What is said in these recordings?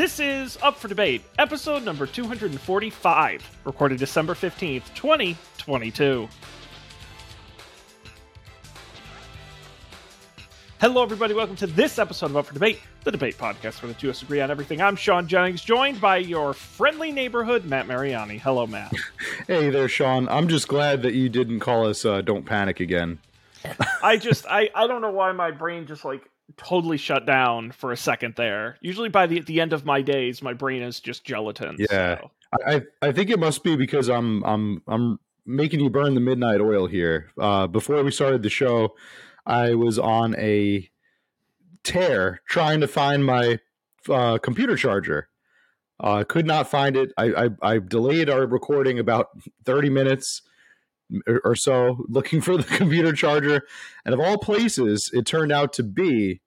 This is Up for Debate, episode number 245, recorded December 15th, 2022. Hello, everybody. Welcome to this episode of Up for Debate, the debate podcast where the two of us agree on everything. I'm Sean Jennings, joined by your friendly neighborhood, Matt Mariani. Hello, Matt. Hey there, Sean. I'm just glad that you didn't call us uh, Don't Panic again. I just, I, I don't know why my brain just like totally shut down for a second there. Usually by the, the end of my days, my brain is just gelatin. Yeah. so. I, I think it must be because I'm I'm I'm making you burn the midnight oil here. Uh, before we started the show, I was on a tear trying to find my uh, computer charger. Uh, could not find it. I, I I delayed our recording about thirty minutes or, or so looking for the computer charger, and of all places, it turned out to be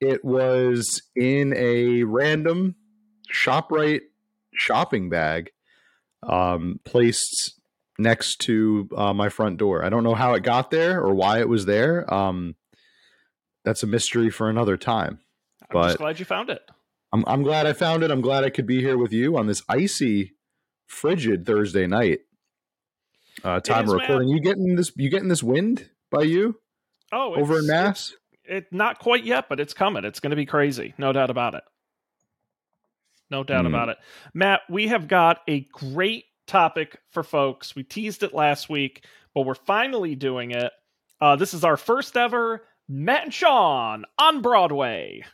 it was in a random Shoprite shopping bag um, placed next to uh, my front door. I don't know how it got there or why it was there. Um, that's a mystery for another time. I'm But- just glad you found it. I'm I'm glad I found it. I'm glad I could be here with you on this icy, frigid Thursday night. Uh, time is, of man. recording. You getting this? You getting this wind by you Oh, over in Mass? It not quite yet, but it's coming. It's going to be crazy, no doubt about it. No doubt Hmm. about it. Matt, we have got a great topic for folks. We teased it last week, but we're finally doing it. Uh, this is our first ever Matt and Sean on Broadway.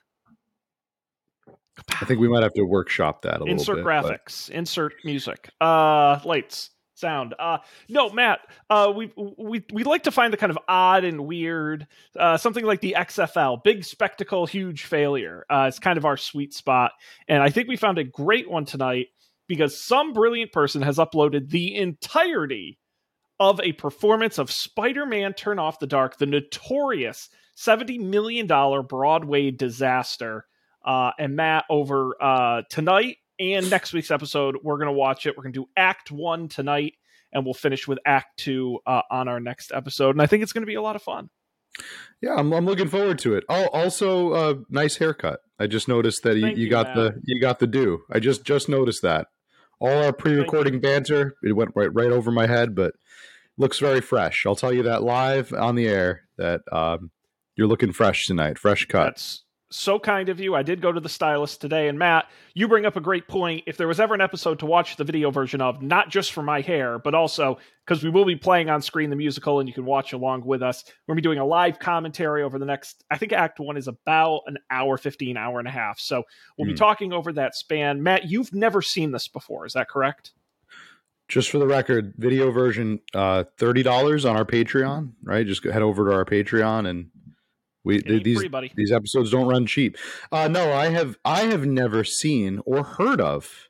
I think we might have to workshop that a little insert bit. but- graphics insert music uh lights sound. Uh no matt uh we we we like to find the kind of odd and weird uh something like the xfl big spectacle huge failure uh it's kind of our sweet spot. And i think we found a great one tonight because some brilliant person has uploaded the entirety of a performance of spider-man turn off the dark the notorious 70 million dollar broadway disaster. Uh, and Matt over uh, tonight and next week's episode. We're going to watch it. We're going to do Act One tonight, and we'll finish with Act Two uh, on our next episode. And I think it's going to be a lot of fun. Yeah, I'm, I'm looking forward to it. Oh, also, uh, nice haircut. I just noticed that you, you you, got the you got the do. I just just noticed that. All our pre-recording banter, it went right right over my head, but looks very fresh. I'll tell you that live on the air that um, you're looking fresh tonight. Fresh cut. That's so kind of you. I did go to the stylist today, and Matt, you bring up a great point. If there was ever an episode to watch the video version of, not just for my hair, but also because we will be playing on screen the musical, and you can watch along with us. We're be doing a live commentary over the next. I think Act One is about an hour, fifteen, hour and a half. So we'll be Hmm. talking over that span. Matt, you've never seen this before, is that correct? just for the record, video version, uh, thirty dollars on our Patreon. Right, just head over to our Patreon and we ain't these free, these episodes don't run cheap. Uh, no, I have I have never seen or heard of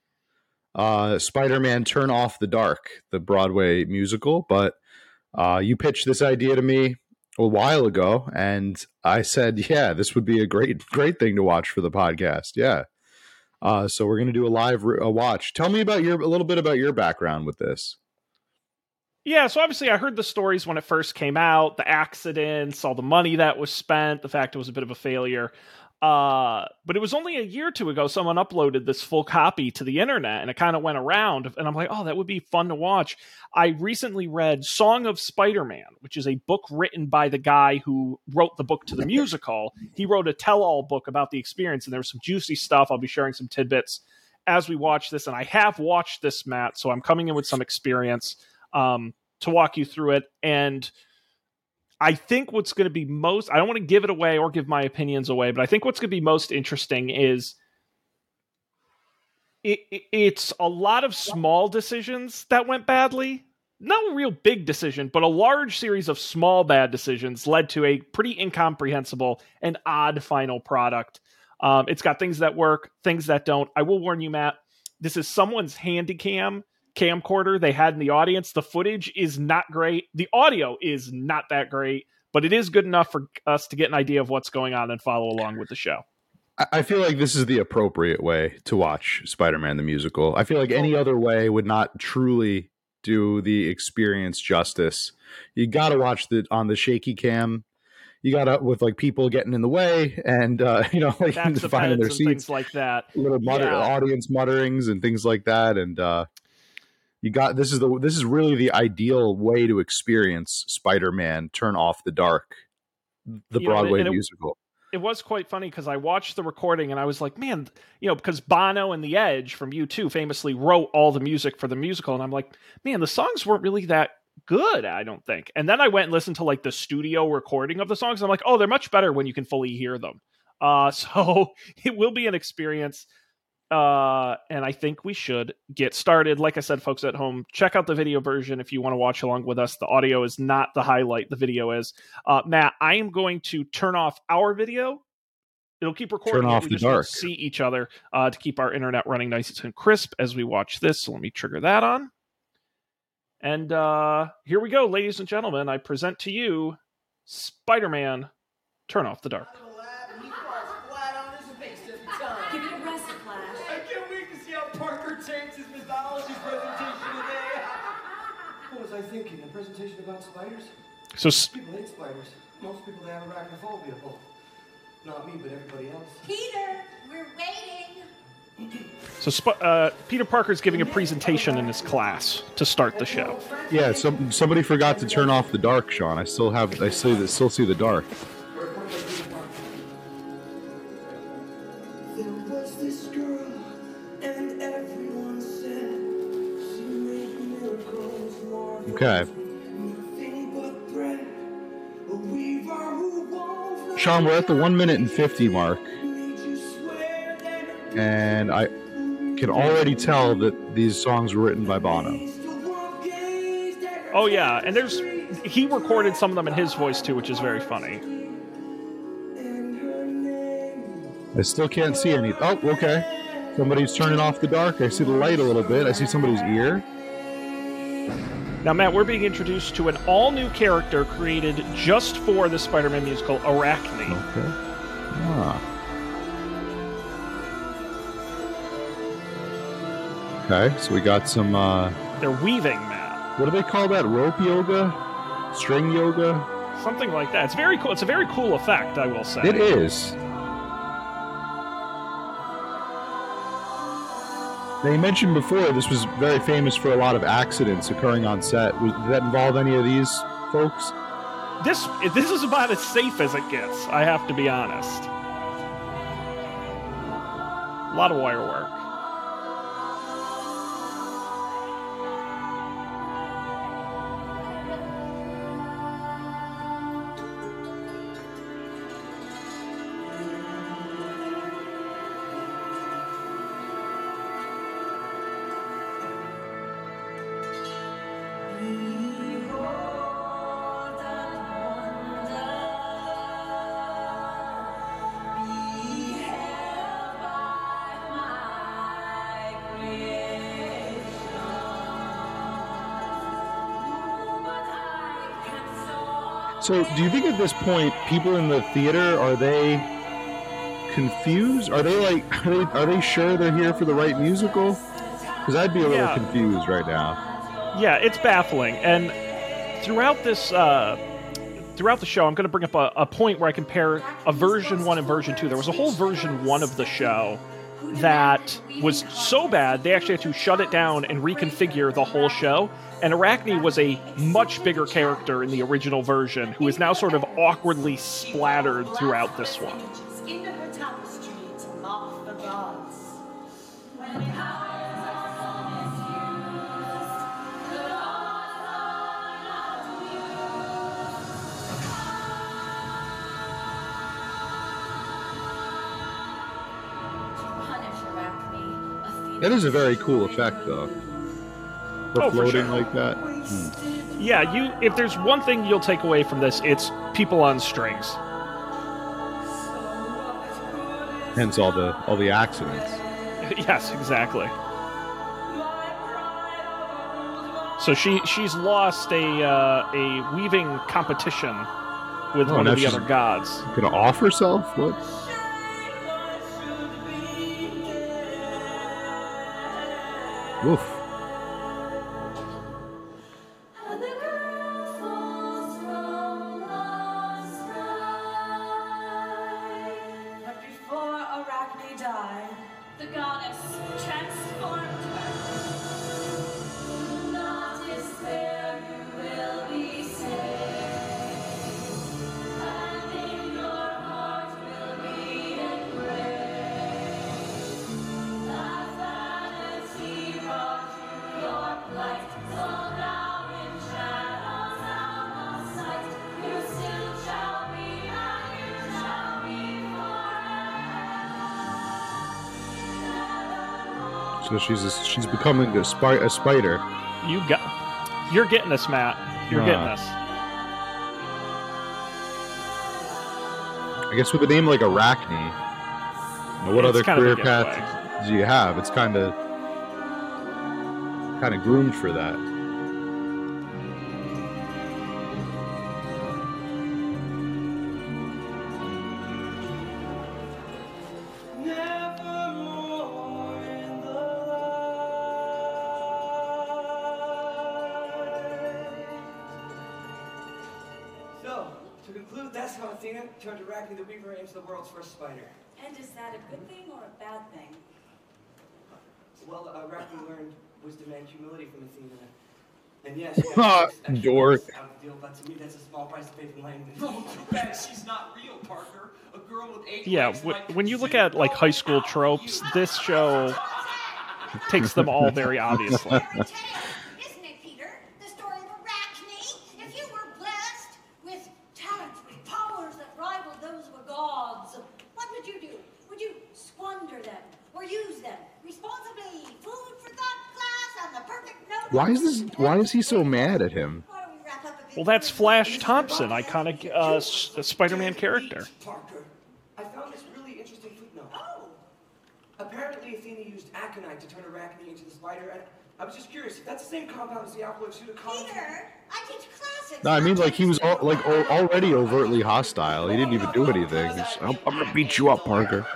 uh, Spider-Man: Turn Off the Dark, the Broadway musical. But uh, you pitched this idea to me a while ago, and I said, "Yeah, this would be a great great thing to watch for the podcast." Yeah. Uh, so we're gonna do a live re- a watch. Tell me about your a little bit about your background with this. Yeah, so obviously I heard the stories when it first came out, the accidents, all the money that was spent, the fact it was a bit of a failure. Uh, but it was only a year or two ago someone uploaded this full copy to the internet and it kind of went around and I'm like, "Oh, that would be fun to watch." I recently read Song of Spider-Man, which is a book written by the guy who wrote the book to the musical. He wrote a tell-all book about the experience and there was some juicy stuff. I'll be sharing some tidbits as we watch this and I have watched this, Matt, so I'm coming in with some experience um, to walk you through it. And I think what's going to be most, I don't want to give it away or give my opinions away, but I think what's going to be most interesting is it, it, it's a lot of small decisions that went badly. No real big decision, but a large series of small bad decisions led to a pretty incomprehensible and odd final product. Um, it's got things that work, things that don't. I will warn you, Matt. This is someone's handy cam camcorder they had in the audience. The footage is not great. The audio is not that great, but it is good enough for us to get an idea of what's going on and follow along with the show. I- feel like this is the appropriate way to watch Spider-Man the musical. I feel like any other way would not truly do the experience justice. You got to watch the on the shaky cam. you got up with like people getting in the way and uh, you know like finding their seats, things like that. little mutter, Yeah. audience mutterings and things like that, and uh, you got this is the this is really the ideal way to experience Spider-Man: Turn Off the Dark, the You know, Broadway it- musical. it was quite funny because I watched the recording and I was like, man, you know, because Bono and The Edge from U2 famously wrote all the music for the musical. And I'm like, man, the songs weren't really that good, I don't think. And then I went and listened to like the studio recording of the songs. And I'm like, oh, they're much better when you can fully hear them. Uh, so it will be an experience. Uh, and I think we should get started. Like I said, folks at home, check out the video version if you want to watch along with us. The audio is not the highlight, the video is. Uh, Matt, I am going to turn off our video. It'll keep recording. Turn off we the just dark. See each other uh, to keep our internet running nice and crisp as we watch this. So let me trigger that on. And uh, here we go, ladies and gentlemen. I present to you Spider-Man: Turn Off the Dark. I thinking? A presentation about spiders? So s- People hate spiders. Most people they have arachnophobia. Well, not me, but everybody else. Peter, we're waiting. So Sp- uh, Peter Parker's giving a presentation in his class to start the show. Yeah, some somebody forgot to turn off the dark, Sean. I still have I still still see the dark. Okay. nothing but bread. A weaver who wove Sean, we're at the one minute and fifty mark, made you swear that her and I can already tell that these songs were written by Bono. the world gazed at her Oh yeah, and there's he recorded some of them in his voice too, which is very funny. and her name. I still can't see any. Oh, okay. Somebody's turning off the dark. I see the light a little bit. I see somebody's ear. Now, Matt, we're being introduced to an all-new character created just for the Spider-Man musical, Arachne. Okay. Ah. Okay, so we got some. uh They're weaving, Matt, What do they call that? Rope yoga, string yoga. something like that. It's very cool. It's a very cool effect, I will say. It is. Now you mentioned before this was very famous for a lot of accidents occurring on set. Did that involve any of these folks? This this is about as safe as it gets. I have to be honest. A lot of wire work. So, do you think at this point, people in the theater are they confused? Are they like, are they, are they sure they're here for the right musical? Because I'd be a little Yeah. confused right now. Yeah, it's baffling. And throughout this, uh, throughout the show, I'm going to bring up a, a point where I compare a version one and version two. There was a whole version one of the show that was so bad they actually had to shut it down and reconfigure the whole show. And Arachne was a much bigger character in the original version, who is now sort of awkwardly splattered throughout this one. Into her tapestry to mock the gods. Punish Arachne, Athena. That is a very cool effect, though. For Oh, for floating sure. like that. Hmm. Yeah, you. If there's one thing you'll take away from this, it's people on strings. Hence all the all the accidents. yes, exactly. So she she's lost a uh, a weaving competition with Oh, one of the other gods. Gonna off herself? What? Woof. So she's a, she's becoming a, spy, a spider. You got. You're getting us, Matt. You're getting us. I guess with a name like Arachne, you know, what It's other kind of a career giveaway. path do you have? It's kind of kind of groomed for that. Dork. months out of the deal, but to me, that's a small price to pay for Langdon. Too bad she's not real, Parker. A girl with eight Yeah, w- might when you look at like high school tropes, this show takes them all very obviously. Isn't it, Peter? The story of Arachne? If you were blessed with talents, with powers that rivaled those of a gods, what would you do? Would you squander them or use them responsibly? Food for thought class and the perfect note. Why is this? Why is he so mad at him? Well, that's? Flash Thompson, iconic uh, Spider-Man character. Parker, I found this really interesting footnote. Oh, Apparently, Athena used aconite to turn Arachne into the spider, and I was just curious if that's the same compound as the alkyl pseudocollin. Peter, I teach classics. No, I mean like he was all, like al- already overtly hostile. He didn't even do anything. He's, I'm, I'm gonna beat you up, Parker.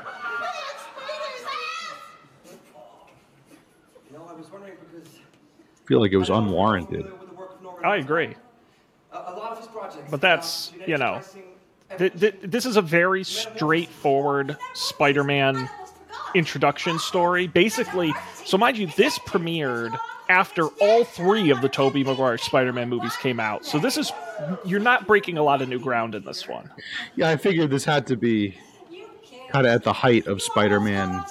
I was wondering because I feel like it was I don't know if you're unwarranted. familiar with the work of Norman I agree. A, a lot of his projects. But that's, involve you know, Th- th- this is a very straightforward Spider-Man introduction story. Basically, so mind you, this premiered after all three of the Tobey Maguire Spider-Man movies came out. So this is you're not breaking a lot of new ground in this one. Yeah, I figured this had to be kind of at the height of Spider-Man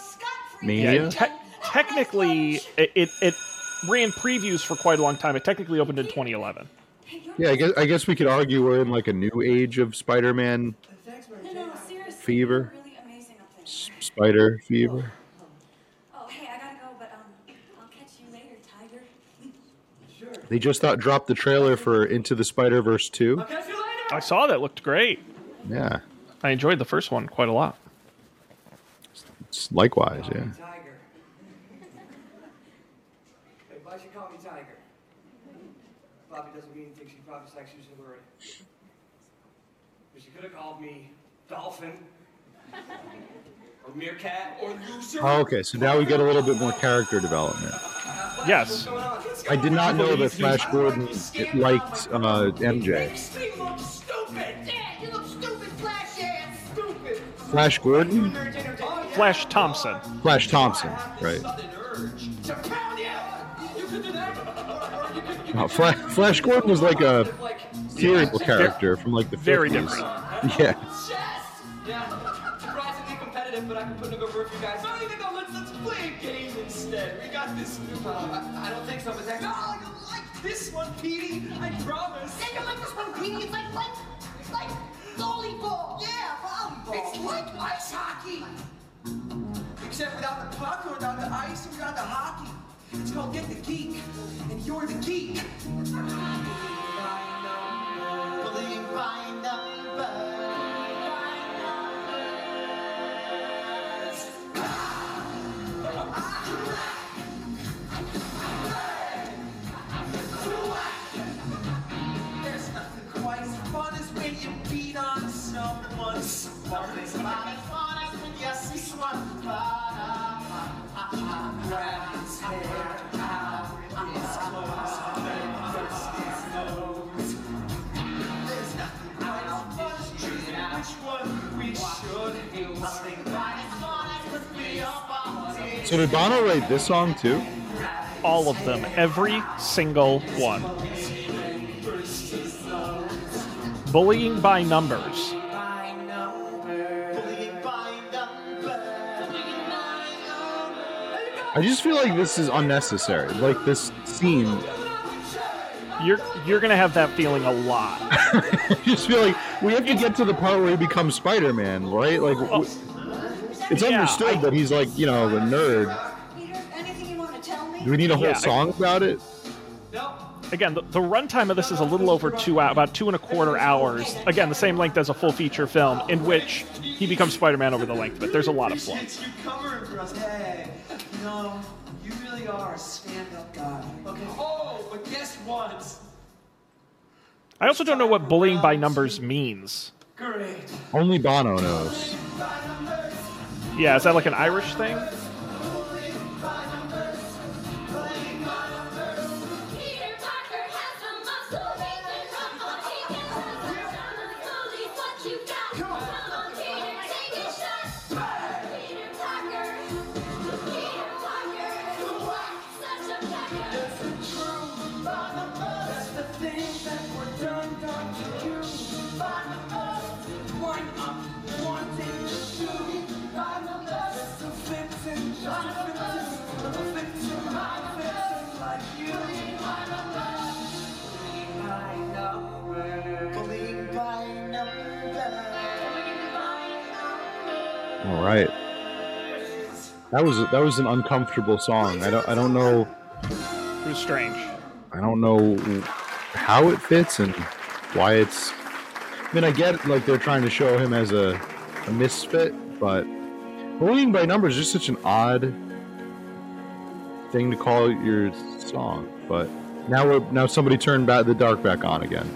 mania. Yeah, te- technically, it, it it ran previews for quite a long time. It technically opened in 2011. Yeah, I guess I guess we could argue we're in like a new age of Spider-Man No, no, seriously. Fever. you're Really amazing up there. s- spider fever. Oh, hey, I gotta go, but um, I'll catch you later, Tiger. They just thought dropped the trailer for Into the Spider-Verse 2. I'll catch you later. I saw that; looked great. Yeah, I enjoyed the first one quite a lot. it's likewise, yeah. Tiger. Hey, why she call me Tiger? Bobby doesn't mean anything. She probably thinks using the word. But she could have called me Dolphin. Or Meerkat. Or loser. Oh, okay, so now we get a little bit more character development. Yes. What's going on? I did not know that Flash Gordon liked uh, MJ. Makes me look stupid. Yeah, you look stupid, Flash ass. Stupid. Flash Gordon? Flash Thompson. Flash Thompson, right? Southern urge to pound you. You could do that. Or you could, you Uh, Flash, Flash Gordon was like a Like, serial character from like the 50s. Very different. Yeah. chess. yeah, surprisingly competitive, but I can put in a good word for you guys. No, no, no, let's, let's play a game instead. We got this. Uh, I, I don't think so, but that's. No, you like this one, Petey. I promise. Yeah, you like this one, Petey? It's like, like, it's like volleyball. Yeah, volleyball. It's like ice hockey. Except without the puck or without the ice or without the hockey. It's called Get the Geek. And you're the geek. So did Bono write this song too? All of them, every single one. Bullying by numbers. Bullying by number. I just feel like this is unnecessary. Like this scene. You're you're gonna have that feeling a lot. I just feel like we have to get to the part where he becomes Spider-Man, right? Like oh, w- it's Yeah, understood I- that he's like you know a nerd. Peter, anything you Do we need a whole Yeah, I- song about it? No. Again, the, the runtime of this is a little over two hou- about two and a quarter hours. Again, the same length as a full feature film, in which he becomes Spider-Man over the length of it. There's a lot of flow. Appreciate you covering for us. Hey, you know, you really are a stand-up guy. Okay. Oh, but guess what? I also don't know what bullying by numbers means. Great. Only Bono knows. Yeah, is that like an Irish thing? That was that was an uncomfortable song. I don't I don't know It was strange. I don't know how it fits and why it's. I mean, I get like they're trying to show him as a, a misfit, but bullying by numbers is just such an odd thing to call your song. But now we're now somebody turned back the dark back on again.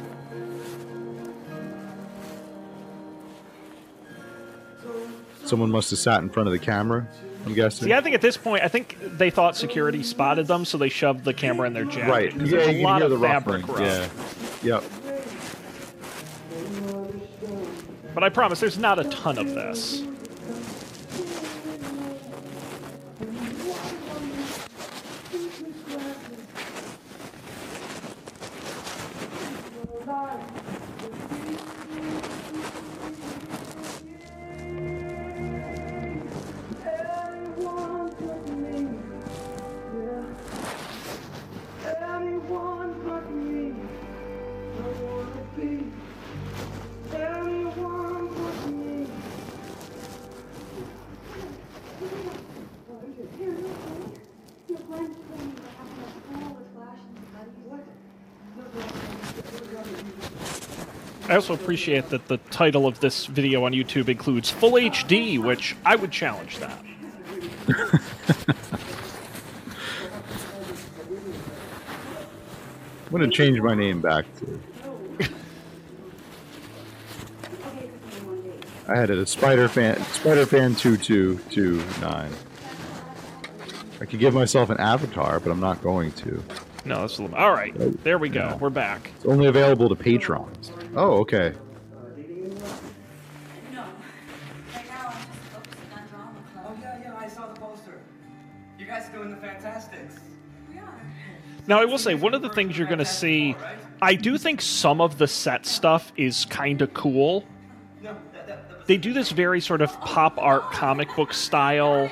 Someone must have sat in front of the camera. I'm guessing. See, I think at this point, I think they thought security spotted them, so they shoved the camera in their jacket. right. because Yeah, there's you a can lot hear of the fabric ruffling. rub. Yeah. Yep. But I promise, there's not a ton of this. Also appreciate that the title of this video on YouTube includes full HD, which I would challenge that. I'm gonna change my name back to. I had it as Spider Fan Spider Fan two two two nine. I could give myself an avatar, but I'm not going to. No, that's a little. All right, there we go. Yeah. We're back. It's only available to patrons. Oh, okay. No. Right now, I'm just focusing on drama Oh yeah, yeah, I saw the poster. You guys are doing the Fantasticks. We are. Now, I will say one of the things you're going to see. I do think some of the set stuff is kind of cool. No, that, that, that was They do this very sort of pop art comic book style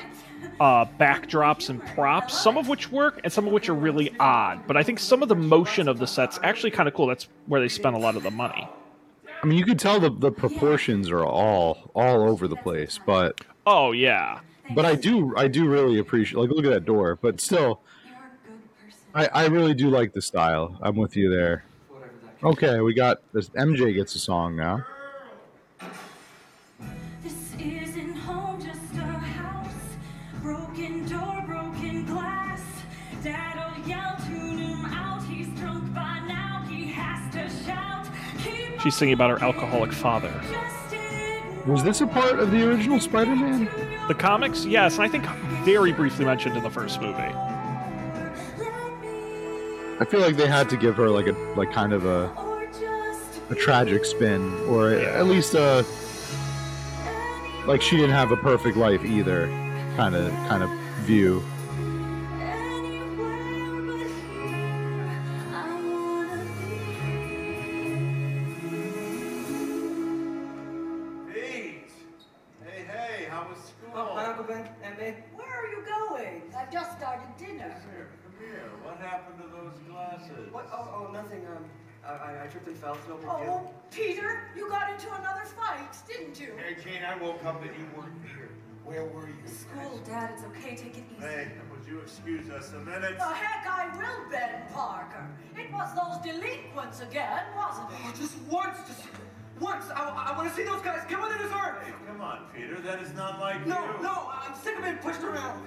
uh, backdrops and props, some of which work and some of which are really odd. But I think some of the motion of the sets actually kind of cool. That's where they spend a lot of the money. I mean, you could tell the the proportions are all all over the place, but Oh yeah, but I do I do really appreciate like look at that door, but still You're a good person. I I really do like the style. I'm with you there. Okay, we got this. MJ gets a song now. She's singing about her alcoholic father. Was this a part of the original Spider-Man? The comics, yes, and I think very briefly mentioned in the first movie. I feel like they had to give her like a like kind of a a tragic spin, or at least a like she didn't have a perfect life either, kind of kind of view. And you weren't here. Where were you? School, Dad, it's okay. Take it easy. Hey, would you excuse us a minute? The heck I will, Ben Parker. It was those delinquents again, wasn't it? Oh, just once, just once. I, I want to see those guys get what they deserve. Hey, come on, Peter. That is not like No, you. no, no. I'm sick of being pushed around.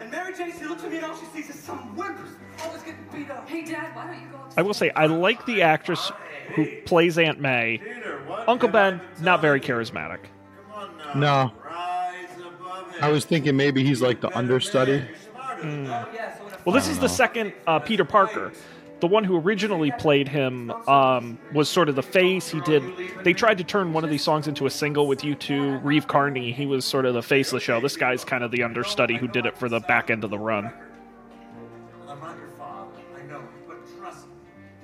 And Mary Jane, she looks at me and all she sees is some whimpers always getting beat up. Hey, Dad, why don't you go I will say I like the actress who plays Aunt May. Peter, Uncle Ben, not very charismatic. Come on now. No. Rise above it. I was thinking maybe he's like the understudy. man, you're smarter than that. Yeah, so in a Well, this is the second uh, Peter Parker. The one who originally played him um, was sort of the face. He did. They tried to turn one of these songs into a single with U2 Reeve Carney. He was sort of the face of the show. This guy's kind of the understudy who did it for the back end of the run. I'm not your father. I know, but trust.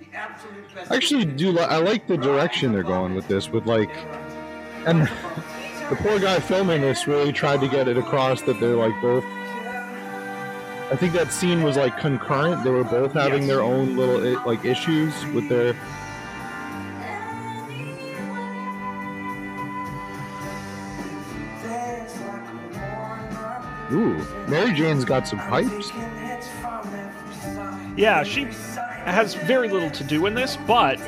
The absolute. I actually do. Li- I like the direction they're going with this. With like, and the poor guy filming this really tried to get it across that they're like both. I think that scene was like concurrent. They were both having Yes. their own little like issues with their. Ooh, Mary Jane's got some pipes. Yeah, she has very little to do in this, but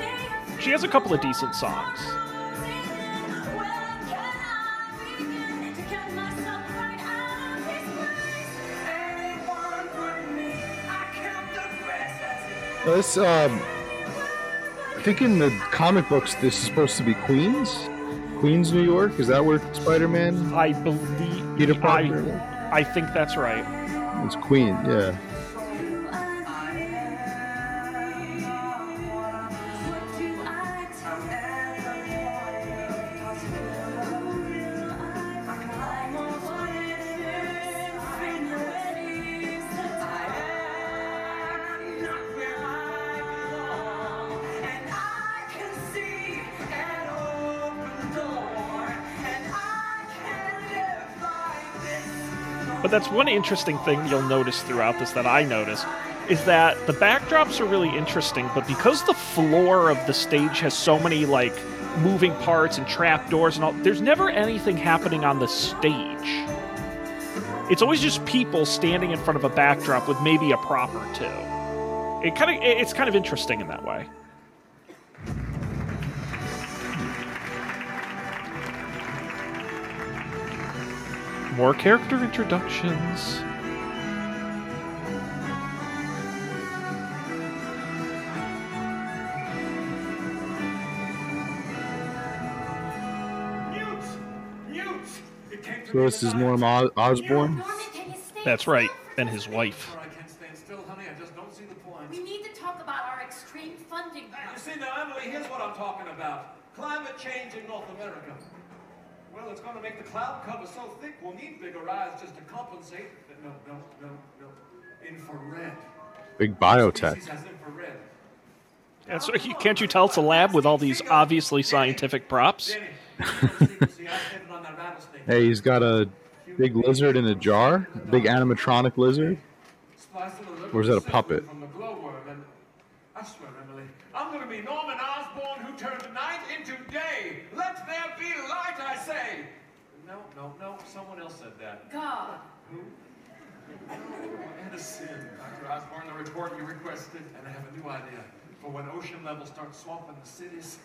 she has a couple of decent songs. This, um, I think in the comic books, this is supposed to be Queens, Queens, New York. Is that where Spider-Man? I believe Peter I, Parker. I think that's right. It's Queen. Yeah. That's one interesting thing you'll notice throughout this that I noticed is that the backdrops are really interesting, but because the floor of the stage has so many like moving parts and trap doors and all, there's never anything happening on the stage. It's always just people standing in front of a backdrop with maybe a prop or two. It kind of it's kind of interesting in that way. More character introductions. Mute! Mute! It came to So this is. Norm Os- Osborn. Norman, can you stay That's right, and his wife. I can't stand still, honey. I just don't see the point. We need to talk about our extreme funding. You see, now, Emily, here's what I'm talking about. Climate change in North America. Well, it's going to make the cloud cover so thick we'll need bigger eyes just to compensate. No, no, no, no. Infrared. Big biotech. Species has infrared. And so, can't you tell it's a lab with all these obviously scientific props? Danny, you know, see, I landed on that rattlesnake. Hey, he's got a big lizard in a jar. A big animatronic lizard. Spliced Or is that a puppet? From the glowworm, and I swear, Emily, I'm going to be Norman Osborn who turned night into day. Let there be light, I say. No, no, no. Someone else said that. God. Who? Edison, Dr. Osborn, the report you requested, and I have a new idea. For when ocean levels start swamping the cities,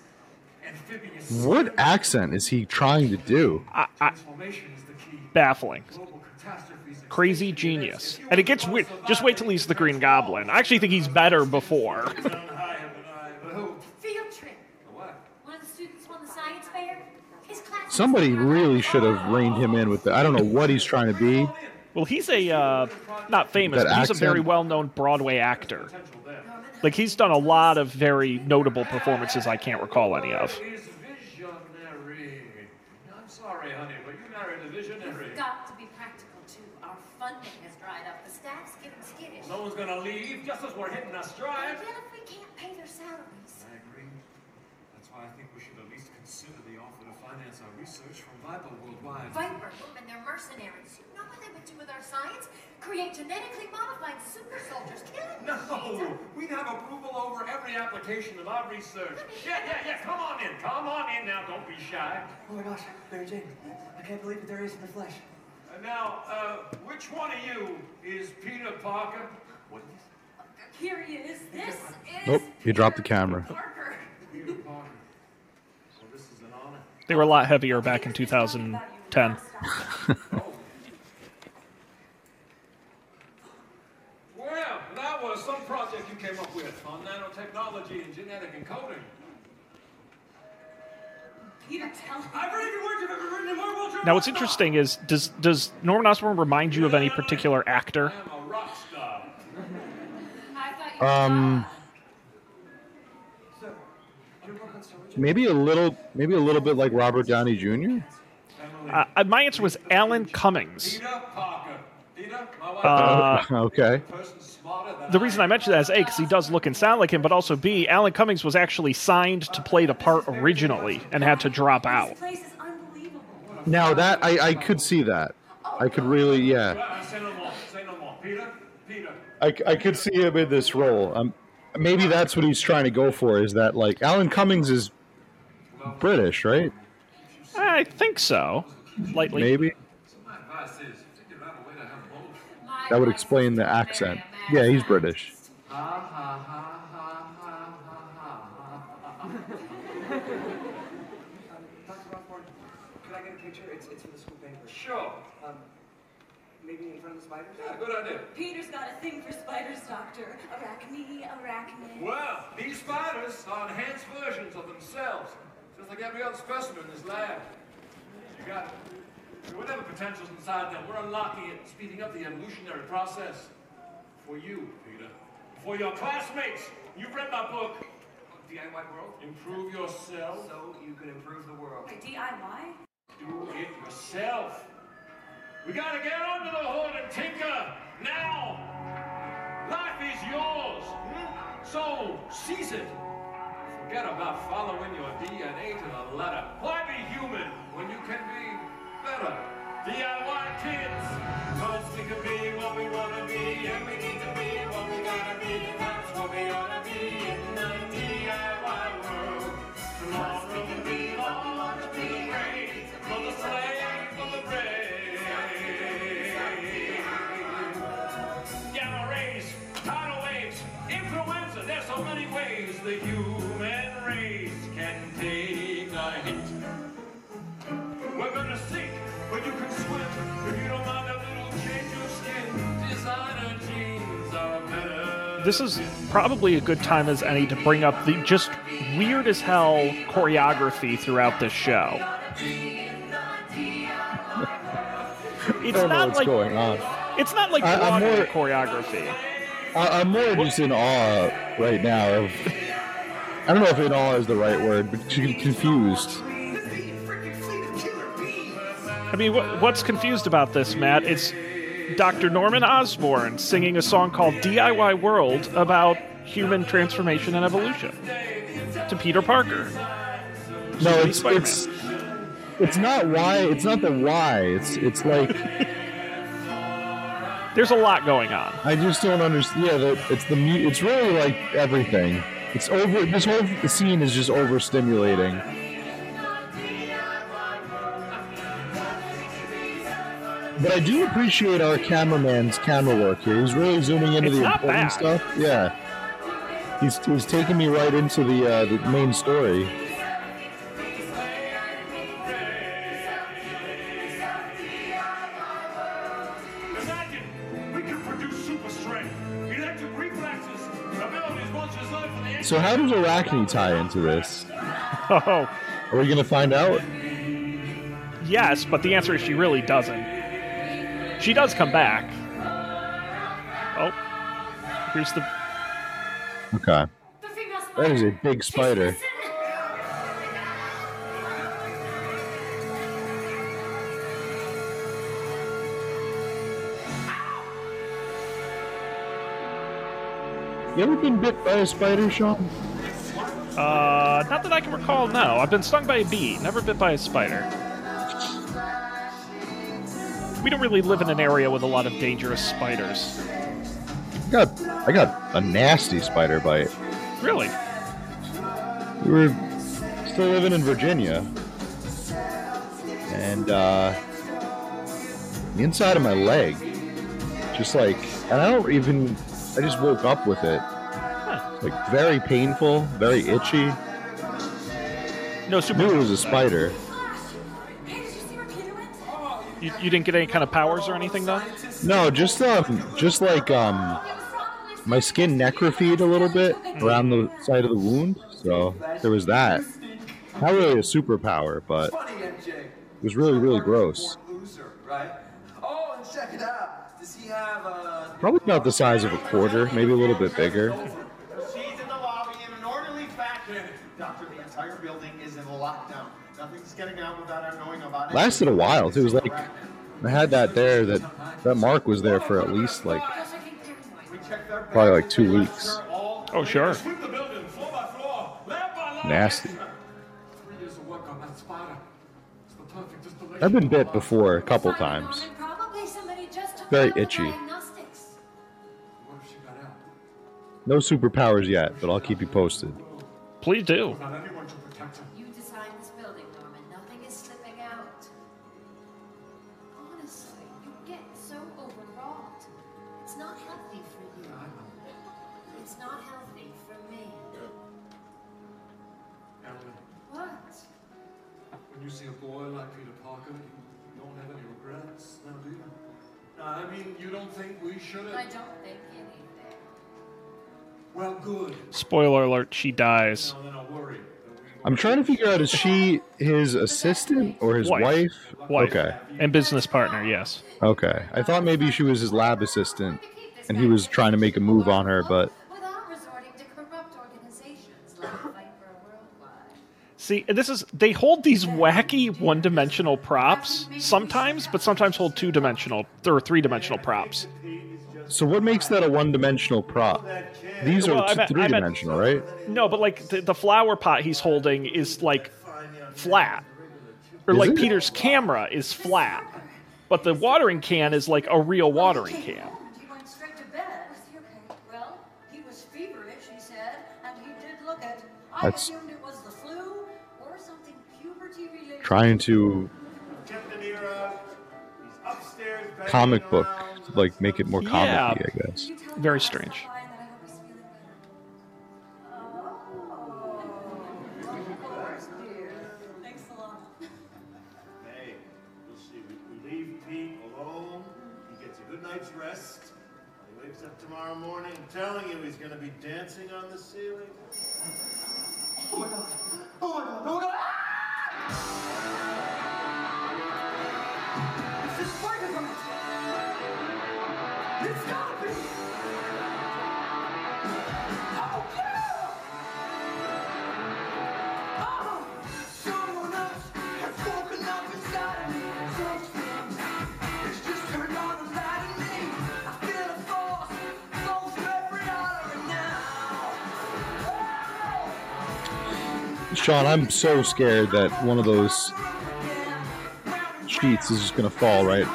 amphibious. What accent is he trying to do? I, I, Transformation is the key. baffling. Crazy genius. And it gets weird. Just wait till he's the Green Goblin. I actually think he's better before. Field trip. What? One of the students won the science fair. His class. Somebody really should have reined him in with that. I don't know what he's trying to be. Well, he's a, uh, not famous, That but he's a very well known Broadway actor. Like, he's done a lot of very notable performances I can't recall any of. He's visionary. I'm sorry, honey, but you married a visionary. Got to be practical too. Our funding has dried up. The staff's getting skittish. No one's gonna leave just as we're hitting our stride. And then if we can't pay their salaries. I agree. That's why I think we should at least consider the offer to finance our research from Viper Worldwide. Viper and their mercenaries. You know what they would do with our science? Create genetically modified super soldiers, killing machines. No, we'd have approval over every application of our research. Yeah, yeah, yeah. Come on in. Come on in now. Don't be shy. Oh my gosh, Mary Jane. I can't believe that there is in the flesh. And now, uh, which one of you is Peter Parker? What is this? Here he is. This is. Nope, he dropped the camera. Parker. Peter Parker? Well, this is an honor. They were a lot heavier back in 2010. Well, that was some project you came up with on nanotechnology and genetic encoding. Peter, tell him. I've read every word you've ever written in Marvel. Now, what's interesting is does does Norman Osborn remind you of any particular actor? I'm maybe a little, maybe a little bit like Robert Downey Jr. Uh, uh, my answer was Alan Cummings. Peter Parker. Peter, my wife. Uh, okay. person smarter than the reason I mentioned that is A, because he does look and sound like him, but also B, Alan Cummings was actually signed to play the part originally and had to drop out. This place is unbelievable. Now that I, I could see that. I could really, yeah. Say no more. Say no more. Peter. Peter. I, I could see him in this role. Um, maybe that's what he's trying to go for. Is that like Alan Cummings is British, right? I think so. Lightly. Maybe So my advice is figure out a way to have both. that would explain the accent. Yeah, he's British. Ha ha ha ha ha ha ha ha. Dr. Rothbard, could I get a picture? It's, it's for the school paper. Sure. Um, maybe in front of the spiders? Yeah, good idea. Peter's got a thing for spiders, Doctor. Arachne, arachne. Well, these spiders are enhanced versions of themselves, just like every other specimen in this lab. You got it. whatever potential's inside them, we're unlocking it, speeding up the evolutionary process. For you, Peter. For your classmates. You've read my book. DIY world? Improve yourself. So you can improve the world. Wait, DIY? Do it yourself. We gotta get under the hood and tinker now. Life is yours. hmm? So seize it. Forget about following your DNA to the letter. Why be human when you can be better? DIY kids. Cause we can be what we wanna be, and we need to be what we gotta be. This is probably a good time as any to bring up the just weird as hell choreography throughout this show. It's I don't know what's like going on. it's not like I- more- choreography. I, I'm more just in awe right now of. I don't know if in awe is the right word, but confused. I mean, what, what's confused about this, Matt? It's Dr. Norman Osborn singing a song called DIY World about human transformation and evolution to Peter Parker. No, it's Spider-Man. it's it's not why. It's not the why. It's it's like There's a lot going on. I just don't understand. Yeah, the, it's the mu- it's really like everything. It's over. This whole scene is just overstimulating. But I do appreciate our cameraman's camera work here. He's really zooming into It's the important bad. stuff. Yeah, he's he's taking me right into the uh, the main story. Imagine we could produce super strength, electric reflexes, abilities once reserved for the So how does Arachne tie into this? Oh, Are we gonna find out? yes, but the answer is she really doesn't. She does come back. Oh, here's the. Okay, that is a big spider. You ever been bit by a spider, Sean? Uh, not that I can recall. No, I've been stung by a bee, never bit by a spider. We don't really live in an area with a lot of dangerous spiders. I got I got a nasty spider bite. Really? We were still living in Virginia, and uh, the inside of my leg. Just like, and I don't even. I just woke up with it. Like very painful, very itchy. No I super. knew it was a spider. You, you didn't get any kind of powers or anything though. No, just um, just like um, my skin necrophied a little bit around the side of the wound. So there was that. Not really a superpower, but it was really, really gross. Loser, right? Oh, and check it out. Does he have a? Probably about the size of a quarter, maybe a little bit bigger. Lasted a while. too. It was like I had that there. That that mark was there for at least like We checked their probably like two weeks. Oh sure. Sweep the building floor by floor, lab by lab. Nasty. Three years of work on that spider. It's the perfect distillation. I've been bit before a couple times. And probably somebody just took Very itchy. diagnostics. What if she got out? No superpowers yet, but I'll keep you posted. Please do. You don't think we should have? I don't think anything. Well, good. Spoiler alert: she dies. Now then I'll worry. I'm trying to figure out is she his assistant or his Wife. wife? Wife Okay. and business partner. Yes. Okay. I thought maybe she was his lab assistant and he was trying to make a move on her, but Without resorting to corrupt organizations like Viper Worldwide. See, this is they hold these wacky one-dimensional props sometimes, but sometimes hold two-dimensional or three-dimensional props. so what makes that a one-dimensional prop? These Well, are I meant- I meant- three-dimensional, right? No, but like the, the flower pot he's holding is like flat, or Is like it? Peter's camera is flat, but the watering can is like a real watering can. He Trying to Captain Era. He's upstairs. banging comic book like make it more Yeah. comic I guess. Very strange. Fine, that I hope he's feeling better. Of course, dear. Thanks a lot. Hey, we'll see. We, we leave Pete alone. He gets a good night's rest. He wakes up tomorrow morning. I'm telling you, he's going to be dancing on the ceiling. Oh my god! Oh my god! Oh my god! It's this is Spider-Man! It's gotta Sean, I'm so scared that one of those sheets is just gonna fall right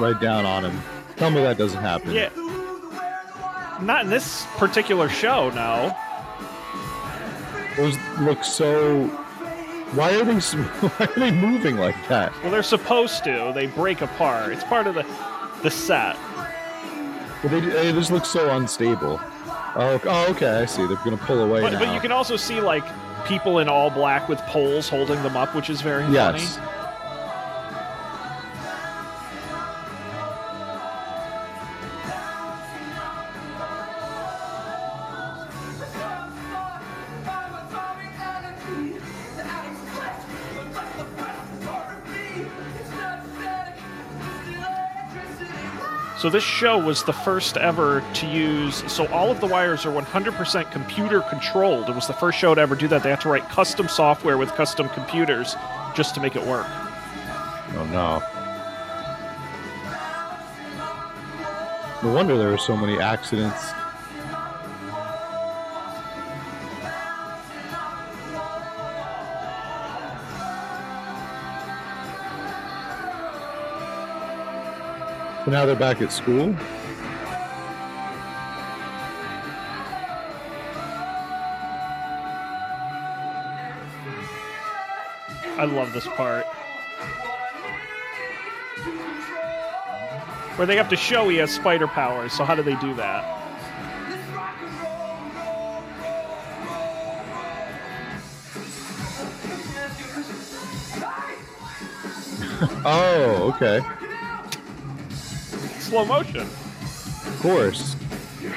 right down on him. Tell me that doesn't happen. Yeah. Not in this particular show, no. Those look so why are they why are they moving like that? Well, they're supposed to. They break apart. It's part of the the set. But they, they just look so unstable. Oh, oh, okay, I see. They're gonna pull away But, now. but you can also see like people in all black with poles holding them up, which is very yes. funny. So this show was the first ever to use. So all of the wires are 100% computer controlled. It was the first show to ever do that. They had to write custom software with custom computers just to make it work. Oh no. No wonder there were so many accidents. So now they're back at school. I love this part. where they have to show he has spider powers. So how do they do that? Oh, okay. Slow motion. Of course. Look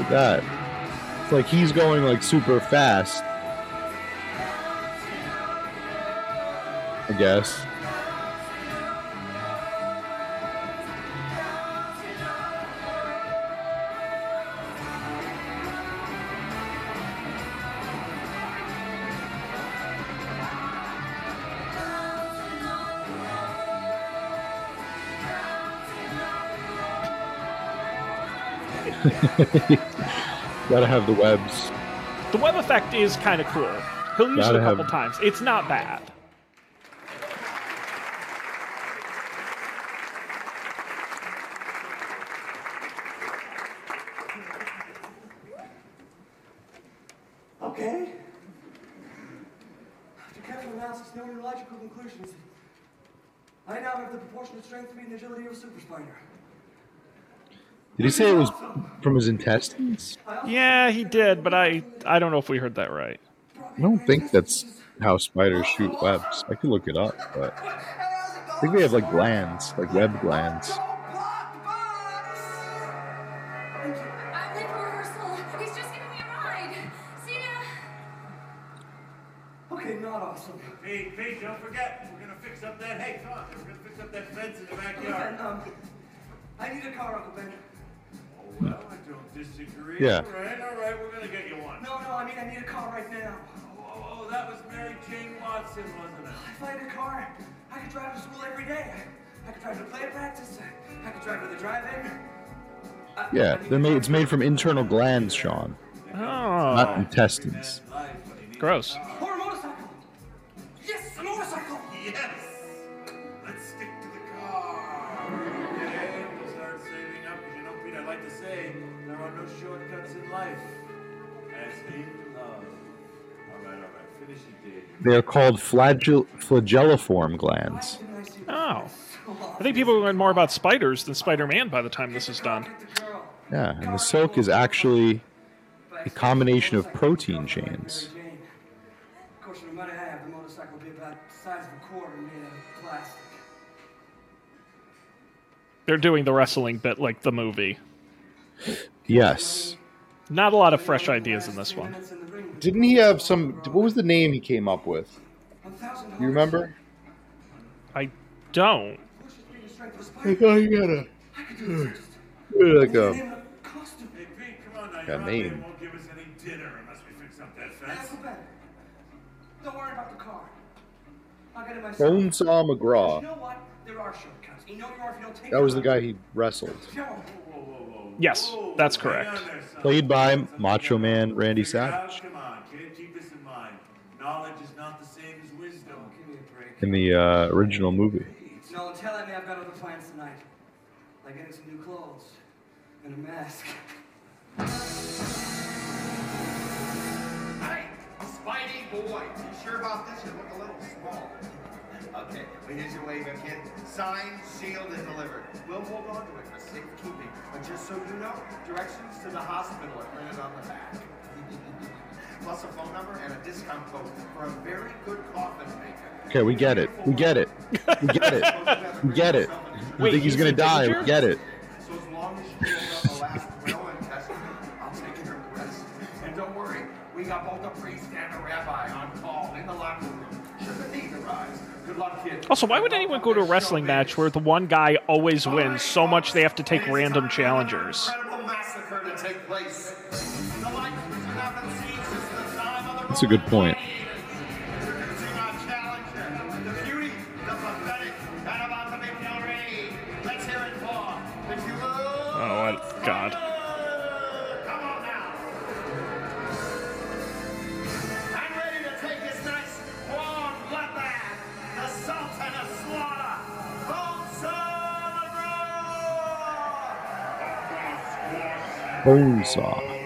at that. It's like he's going like super fast. I guess. Gotta have the webs. The web effect is kind of cool. He'll use Gotta it a couple have- times. It's not bad. Okay. After careful analysis and only logical conclusions, I now have the proportionate strength, speed, and agility of a super spider. Did he say it was from his intestines? Yeah, he did, but I I don't know if we heard that right. I don't think that's how spiders shoot webs. I could look it up, but I think they have like glands, like web glands. I'm late for rehearsal. He's just giving me a ride. See ya. Okay, not awesome. Pete, Pete, don't forget, we're gonna fix up that, hey, come on, we're gonna fix up that fence in the backyard. Ben, um, I need a car, Uncle Ben. Well, I don't disagree. Yeah. All right, all right, we're gonna get you one. No, no, I mean I need a car right now. Oh, oh, oh, that was Mary Jane Watson, wasn't it? If I had a car, I could drive to school every day. I could drive to play practice. I could drive to the drive-in. I- Yeah, I they're a made. It's made from internal glands, Sean, ah. not Oh, intestines. gross. They are called flagell- flagelliform glands. Oh, I think people will learn more about spiders than Spider-Man by the time this is done. Yeah, and the silk is actually a combination of protein chains. Of course, no matter how the motorcycle will be about the size of a quarter made out of plastic. They're doing the wrestling bit like the movie. Yes. Not a lot of fresh ideas in this one. Minutes in the ring. Didn't he have some? What was the name he came up with? You remember? I don't. Push the speed and strength of a I spider. thought he had a I do like a of costume. Hey, Pete, come on. Got Your a name. won't give us any dinner unless we fix that And fence. Uncle Ben, don't worry about the car. I'll get it myself. Bonesaw You McGraw. know what? There are shortcuts. You know you are if you don't take That was the guy he wrestled, No. Whoa, whoa, whoa. Yes, that's correct. on there, son. played by Macho Man Randy to figure out. Savage Come on, kid, keep this in mind. Knowledge is not the same as wisdom. Give me a break. In the uh, original movie. No, tell me I've got other plans tonight. Like getting some new clothes and a mask. Hey, Spidey boy, you sure about this? You look a little small. Okay, well here's your waiver, kid. Signed, sealed, and delivered. We'll hold on to it for safekeeping. But just so you know, directions to the hospital are printed on the back. Plus a phone number and a discount code for a very good coffin maker. Okay, we get it. We get it. We get it. We get it. We Wait, think he's he's gonna die. danger? We get it. So as long as you hold the last will and testament, I'll take care of rest. And don't worry, we got both a priest and a rabbi on call in the locker room. Should the need arise. Good luck, kid. Also, why would anyone go to a wrestling match where the one guy always wins so much they have to take random challengers? Incredible massacre to take place. The likes you haven't seen since the time of the That's a good point. Bonesaw.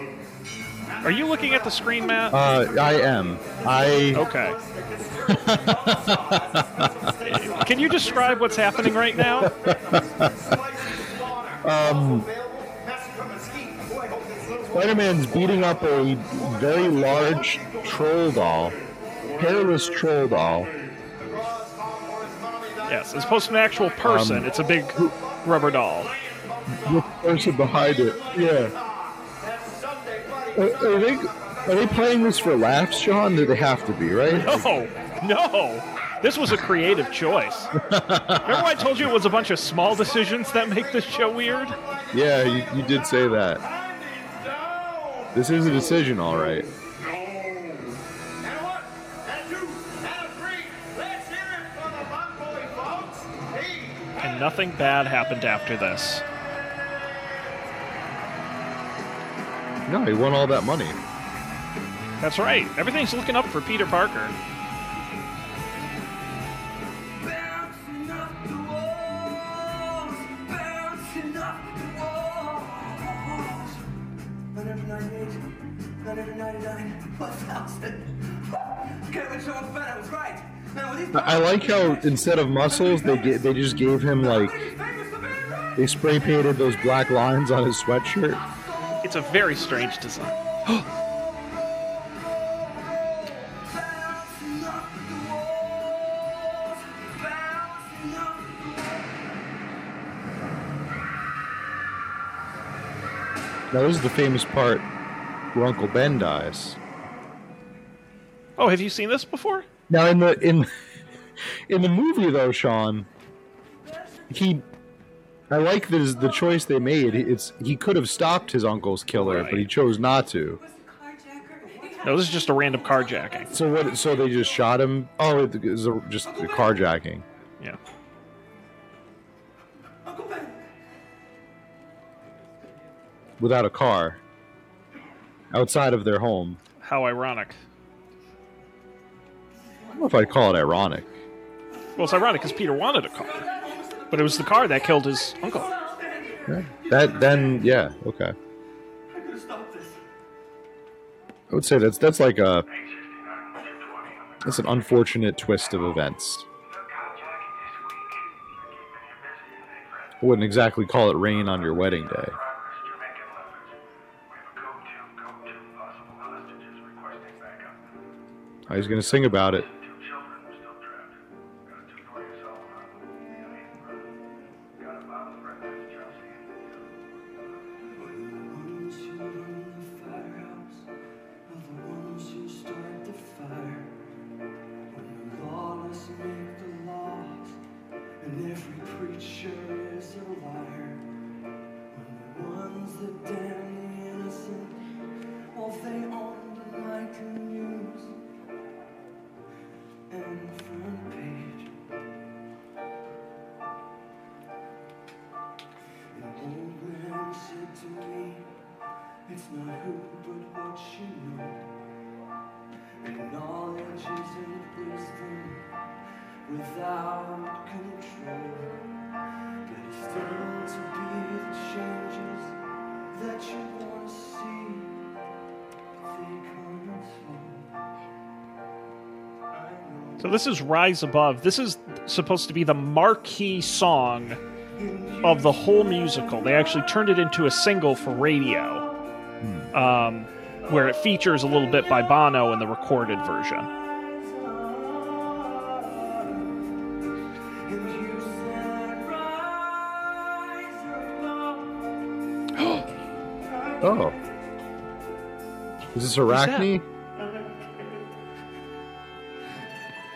Are you looking at the screen, Matt? Uh, I am. I Okay. Can you describe what's happening right now? um. Spider-Man's beating up a very large troll doll, hairless troll doll. Yes, as opposed to an actual person, Um, it's a big rubber doll. with the person behind it. Yeah. Are, are they are they playing this for laughs, Sean? Do they have to be right? No, no. This was a creative choice. Remember I told you it was a bunch of small decisions that make this show weird? Yeah, you, you did say that. This is a decision, all right. And nothing bad happened after this. No, he won all that money. That's right. Everything's looking up for Peter Parker. I was right. Now, with these I I like how instead of muscles, they get they just gave him like they spray painted those black lines on his sweatshirt. It's a very strange design. Now this is the famous part where Uncle Ben dies. Oh, have you seen this before? Now in the in in the movie though, Sean, he I like this the choice they made. It's he could have stopped his uncle's killer, but he chose not to. No, this is just a random carjacking. So what? So they just shot him? Oh, it was a, just a carjacking. Yeah. Without a car, outside of their home. How ironic. I don't know if I'd call it ironic. Well, it's ironic because Peter wanted a car, but it was the car that killed his uncle. Yeah. That then, yeah, okay. I would say that's that's like a that's an unfortunate twist of events. I wouldn't exactly call it rain on your wedding day. I was going to sing about it. This is Rise Above. This is supposed to be the marquee song of the whole musical. They actually turned it into a single for radio, um, where it features a little bit by Bono in the recorded version. Oh. Is this Arachne?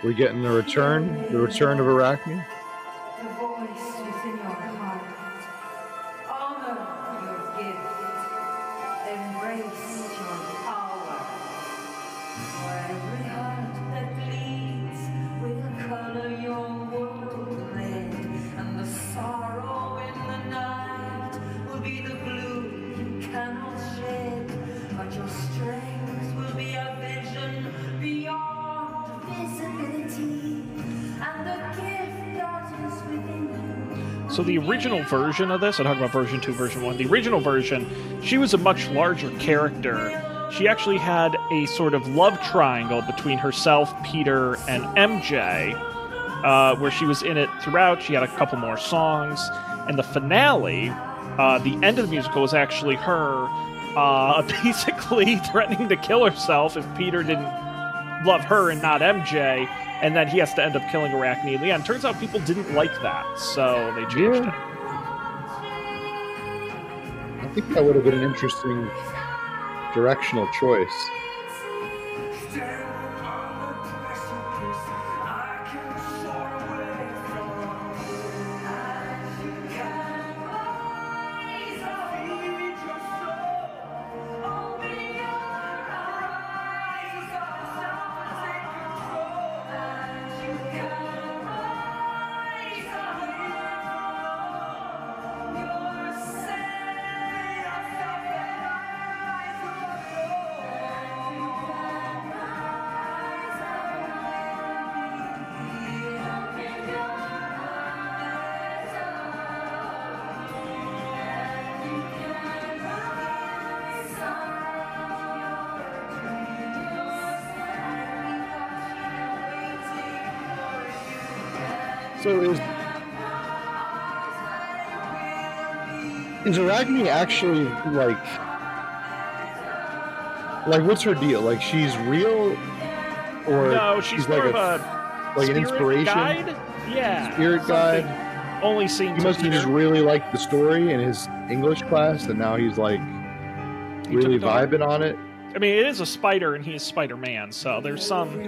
We getting the return? The return of Arachne? Original version of this, I talk about version two, version one. The original version, she was a much larger character she actually had a sort of love triangle between herself, Peter, and MJ, uh, where she was in it throughout. She had a couple more songs, and the finale, uh, the end of the musical, was actually her uh, basically threatening to kill herself if Peter didn't love her and not MJ, and then he has to end up killing Arachne in the end. Turns out people didn't like that, so they changed Yeah. it. I think that would have been an interesting directional choice. So is is Arachne actually like like what's her deal? Like she's real, or No, she's, like more a, a like an inspiration, guide. Yeah, spirit something guide. Only seen. He must have just really liked the story in his English class, and now he's like He really took it on. vibing on it. I mean, it is a spider, and he's Spider Man, so there's some.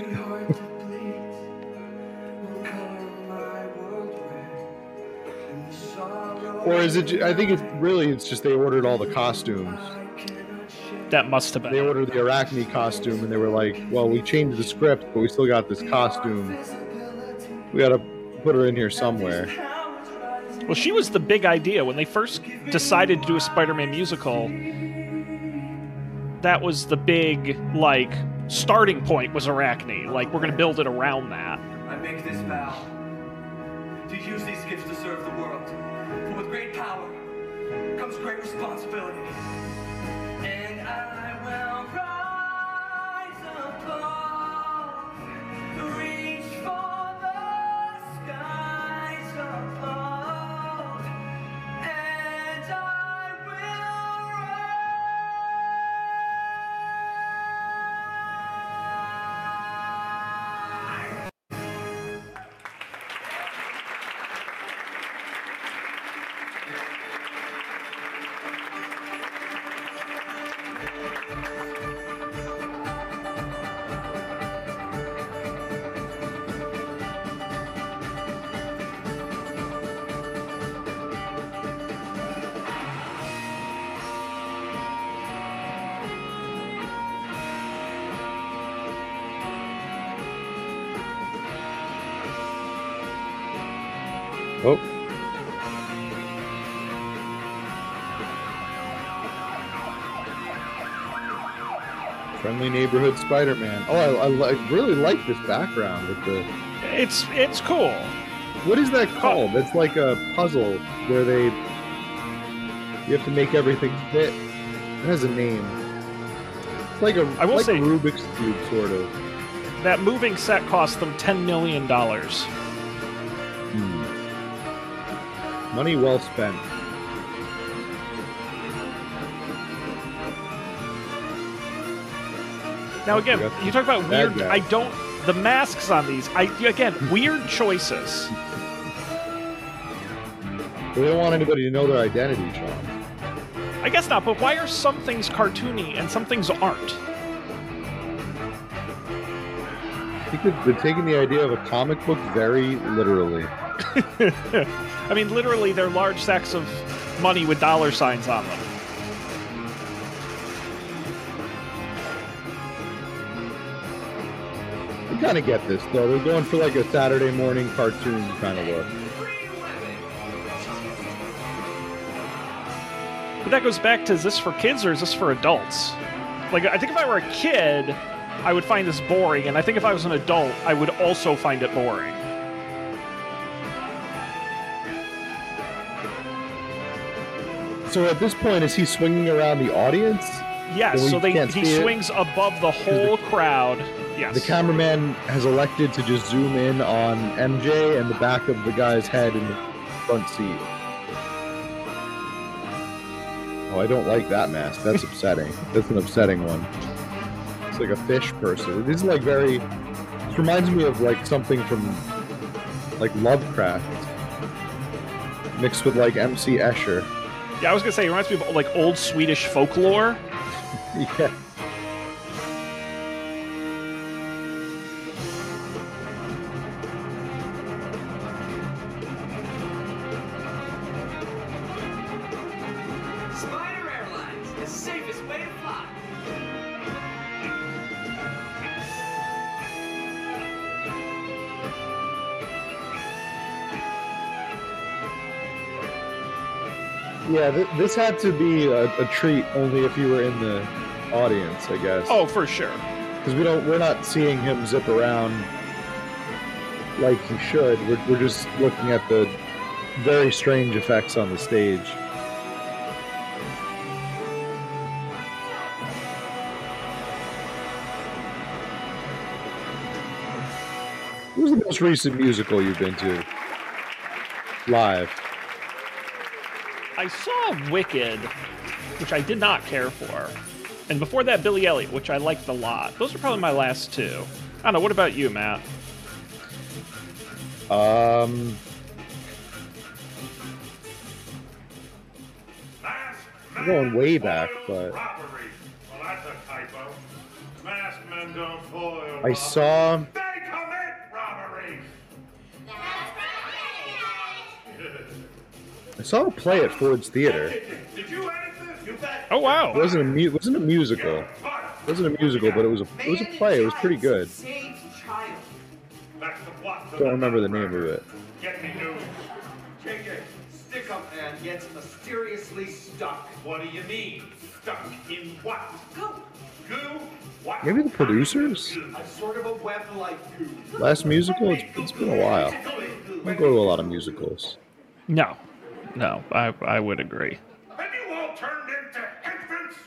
Or is it? I think it's really it's just they ordered all the costumes. That must have been. They ordered the Arachne costume, and they were like, "Well, we changed the script, but we still got this costume. We got to put her in here somewhere." Well, she was the big idea when they first decided to do a Spider-Man musical. That was the big like starting point was Arachne. Like we're gonna build it around that. I make this vow to use these gifts to serve the world. Great power comes great responsibility. Friendly neighborhood Spider-Man. Oh, I, I, li- I really like this background with the. It's it's cool. What is that called? It's like a puzzle where they you have to make everything fit. It has a name. It's like a I will like say- a Rubik's cube, sort of. That moving set cost them ten million dollars. Hmm. Money well spent. Now again, you talk about weird. I don't. The masks on these. I again weird choices. They don't want anybody to know their identity, Sean. I guess not. But why are some things cartoony and some things aren't? I think they've been taking the idea of a comic book very literally. I mean, literally, they're large sacks of money with dollar signs on them. Kind of get this, though. They're going for like a Saturday morning cartoon kind of look. But that goes back to is this for kids or is this for adults? Like, I think if I were a kid, I would find this boring, and I think if I was an adult, I would also find it boring. So at this point, is he swinging around the audience? Yes, We so they he see it. swings above the whole crowd. Yes. The cameraman has elected to just zoom in on MJ and the back of the guy's head in the front seat. Oh, I don't like that mask. That's upsetting. That's an upsetting one. It's like a fish person. This is like very. This reminds me of like something from like Lovecraft mixed with like MC Escher. Yeah, I was gonna say it reminds me of like old Swedish folklore. Yeah. Yeah, th- this had to be a, a treat only if you were in the audience, I guess. Oh, for sure. because we don't we're not seeing him zip around like he should we're, we're just looking at the very strange effects on the stage what was the most recent musical you've been to live I saw Wicked, which I did not care for, and before that Billy Elliot, which I liked a lot. Those are probably my last two. I don't know. What about you, Matt? um I'm going way back, but- Robbery. Well, i saw a play at ford's theater Did you edit this? You bet. Oh wow. it wasn't a mu- wasn't a musical It wasn't a musical, but it was a it was a play. It was pretty good. Saved child. That's the plot. to Don't remember the name of it. Get me news. JJ, stick up man gets mysteriously stuck. What do you mean? Stuck in what? Goo. Goo? What? Maybe the producers. A sort of a web like goo. Last musical? It's, it's been a while. I don't go to a lot of musicals. No, no. I I would agree. Have you all turned into infants?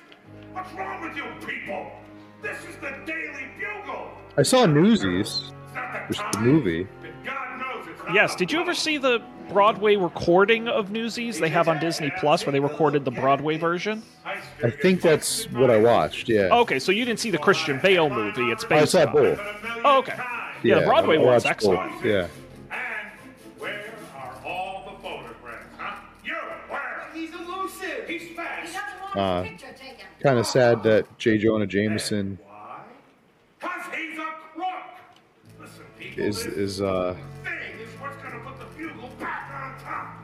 What's wrong with you people? This is the Daily Bugle. I saw Newsies, It's not the which is the movie. God knows it's not Yes. Did you ever see the Broadway recording of Newsies they have on Disney Plus, where they recorded the Broadway version? I think that's what I watched. Yeah. Okay, so you didn't see the Christian Bale movie. It's based I based saw on. both. Oh, okay. Yeah, the Broadway I one's watched both, excellent. Yeah. Uh, his picture taken. Kind of sad that J. Jonah Jameson Why? He's a crook. Is is uh thing is what's gonna put the bugle back on top.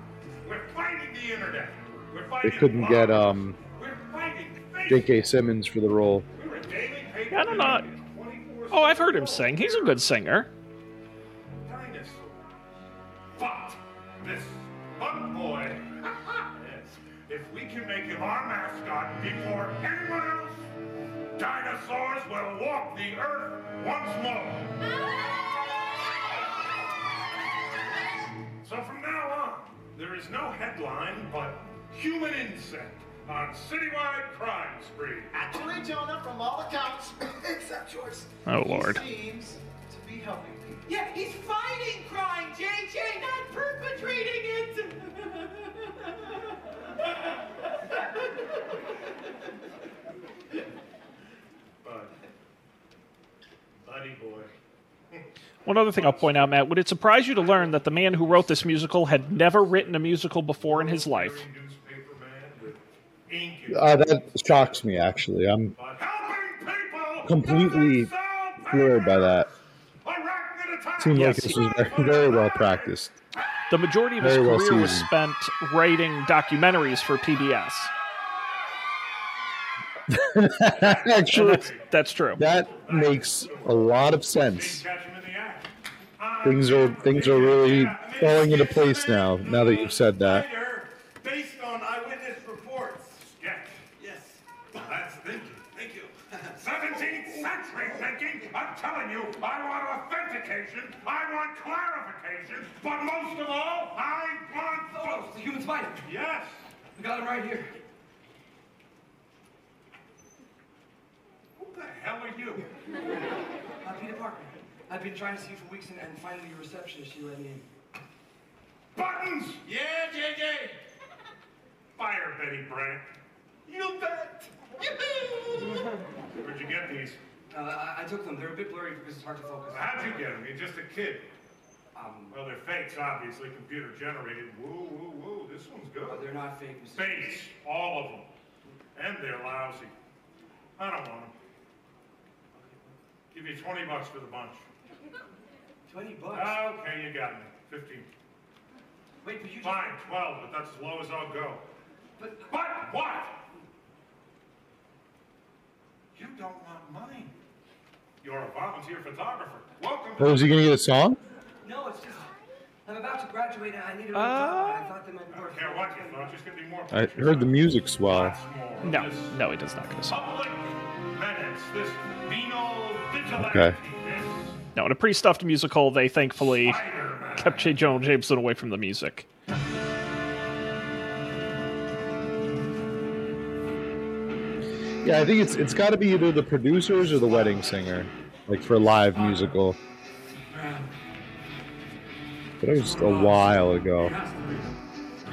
We're fighting the internet. We're they couldn't get um We're fighting. J.K. Simmons for the role. We're a daily paper I don't know. that is 24/7 Oh, I've heard him sing. He's a good singer. Can make him our mascot before anyone else, dinosaurs will walk the earth once more. So from now on, there is no headline but human insect on citywide crime spree. Actually, Jonah, from all accounts, except yours, Oh Lord. he seems to be helping people. Yeah, he's fighting crime, JJ, not perpetrating it. One other thing I'll point out, Matt, would it surprise you to learn that the man who wrote this musical had never written a musical before in his life? Uh, that shocks me actually. I'm completely floored by that. Attack. Seemed like this was very well practiced. The majority of his Very well career was spent writing documentaries for PBS. Actually, that's, that's true. that makes a lot of sense. Catch him in the act. Things are things are really falling into place now. Now that you've said that. Based on eyewitness reports. Sketch. Yes. That's thinking. Thank you. 17th century thinking. I'm telling you, I want authentication. I want clarification. But most of all, I want Oh, it's the human spider. Yes. We got him right here. Who the hell are you? I'm Peter Parker. I've been trying to see you for weeks, and, and finally your receptionist, she let me in. Buttons! Yeah, JJ! Fire Betty Brant. You bet! Where'd you get these? Uh, I, I took them. They're a bit blurry because it's hard to focus. How'd you get them? You're just a kid. Um, Well, they're fakes, obviously, computer generated. Whoa, whoa, whoa, this one's good. they're not fake, Mr. Fakes, all of them. And they're lousy. I don't want them. Give you 20 bucks for the bunch. 20 bucks. Okay, you got me. 15. Wait, but you just... Fine, 12, but that's as low as I'll go. But, But what? You don't want money. You're a volunteer photographer. Welcome. Oh, is he gonna get a song? no, it's just... I'm about to graduate, and I need a new Uh, job, I thought they might be I don't care what you thought, just give me more I pictures. heard the music swell. Lots more. No, This no, he does not get a song. Public menace, this venal vigilante. Okay. This No, in a pre-stuffed musical, they thankfully Spider-Man. kept J. Jonah Jameson away from the music. Yeah, I think it's it's got to be either the producers or the wedding singer, like for a live musical. But it was a while ago.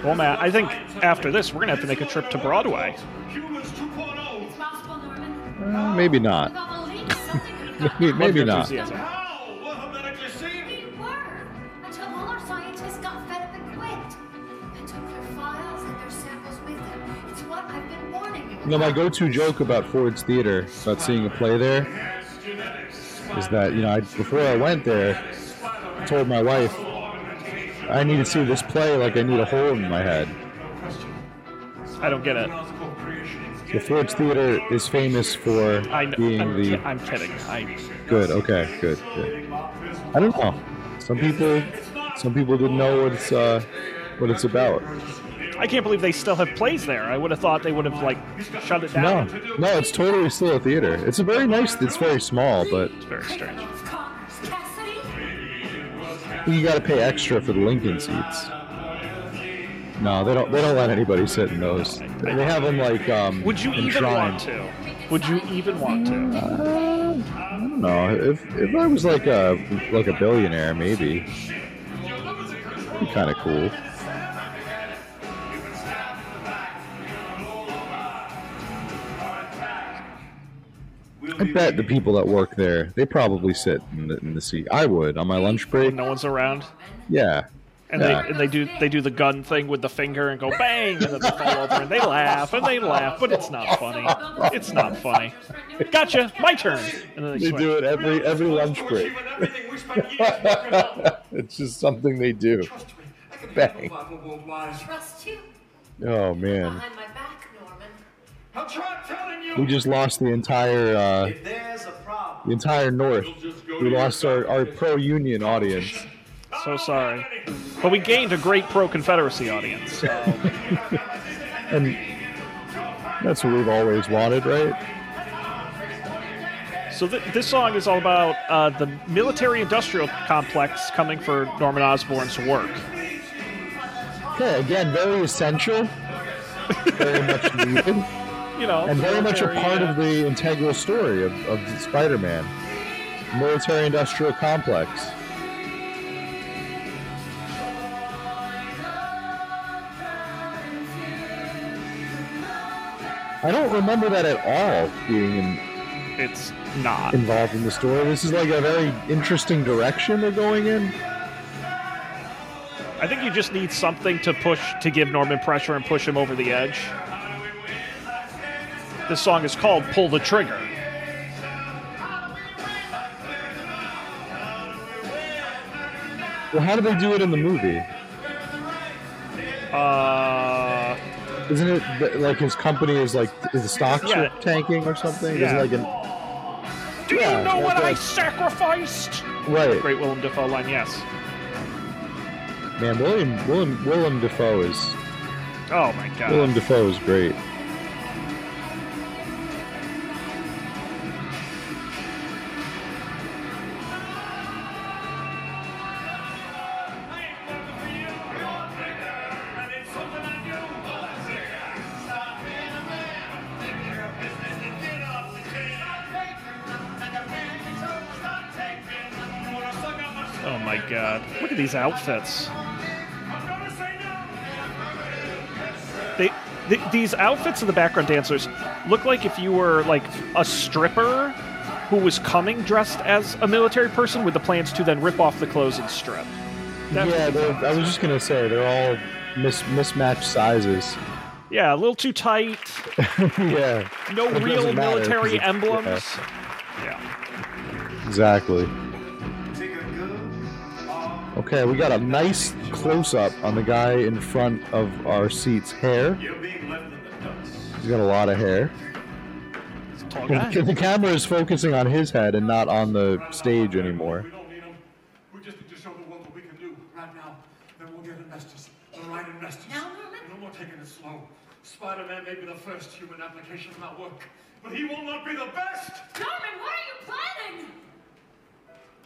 Well, Matt, I think after this, we're gonna have to make a trip to Broadway. Humans 2.0. It's possible, Norman. Uh, maybe not. With all the leaks, something could have Maybe, maybe not. enthusiasm. You. Know, my go-to joke about Ford's Theater, about seeing a play there, is that you know, I, before I went there, I told my wife I need to see this play like I need a hole in my head. I don't get it. The Ford's Theater is famous for I know, being I'm, the ki- I'm kidding. I good. Okay, good, good. I don't know. Some people, some people didn't know what it's uh, what it's about. I can't believe they still have plays there. I would have thought they would have like shut it down. no, no, it's totally still a theater. It's a very nice. It's very small, but It's very strange. You got to pay extra for the Lincoln seats. No, they don't. They don't let anybody sit in those. They have them like um. Would you even want to? Would you even want to? I don't know. If if I was like a like a billionaire, maybe. Be kind of cool. I bet the people that work there, they probably sit in the, in the seat. I would on my lunch break. When no one's around, Yeah. and Yeah. they and they do they do the gun thing with the finger and go bang, and then they fall over and they laugh and they laugh, but it's not funny. It's not funny. Gotcha, my turn. And then they, They do it every every lunch break. Achieving everything we spent years working on. It's just something they do. I can Bang. be won't lie. Trust you Oh man, we just lost the entire uh, If there's a the entire North. You'll just go We lost our, our pro union audience. So sorry, but we gained a great pro Confederacy audience. So. And that's what we've always wanted, right? So th- this song is all about uh, the military-industrial complex coming for Norman Osborn's work. Okay, again, very essential, very much needed, You know, and very much a part uh, of the integral story of, of Spider-Man. Military-industrial complex. I don't remember that at all being in, It's not. involved in the story. This is like a very interesting direction they're going in. I think you just need something to push to give Norman pressure and push him over the edge. This song is called "Pull the Trigger." Well, how do they do it in the movie? Uh, Isn't it like his company is like is the stocks Yeah. tanking or something? Yeah. it like an do Yeah, you know like what I that. sacrificed? right? Great Willem Dafoe line, yes. Man, William William Willem Dafoe is Oh my god. Willem Dafoe is great. These outfits. I'm gonna say no. They, th these outfits of the background dancers look like if you were like a stripper who was coming dressed as a military person with the plans to then rip off the clothes and strip. Yeah, what these they're- I was just gonna say they're all mis- mismatched sizes. Yeah, a little too tight. yeah, No It real doesn't matter, 'cause military emblems. Yeah. exactly. Okay, we got a nice close up on the guy in front of our seat's hair. You're being left in the dust. He's got a lot of hair. The camera is focusing on his head and not on the stage anymore. We don't need them. We just need to show the world what we can do right now. Then we'll get investors, the right investors. Now, No more taking it slow. Spider-Man may be the first human application of our work, but he will not be the best. Norman, what are you planning?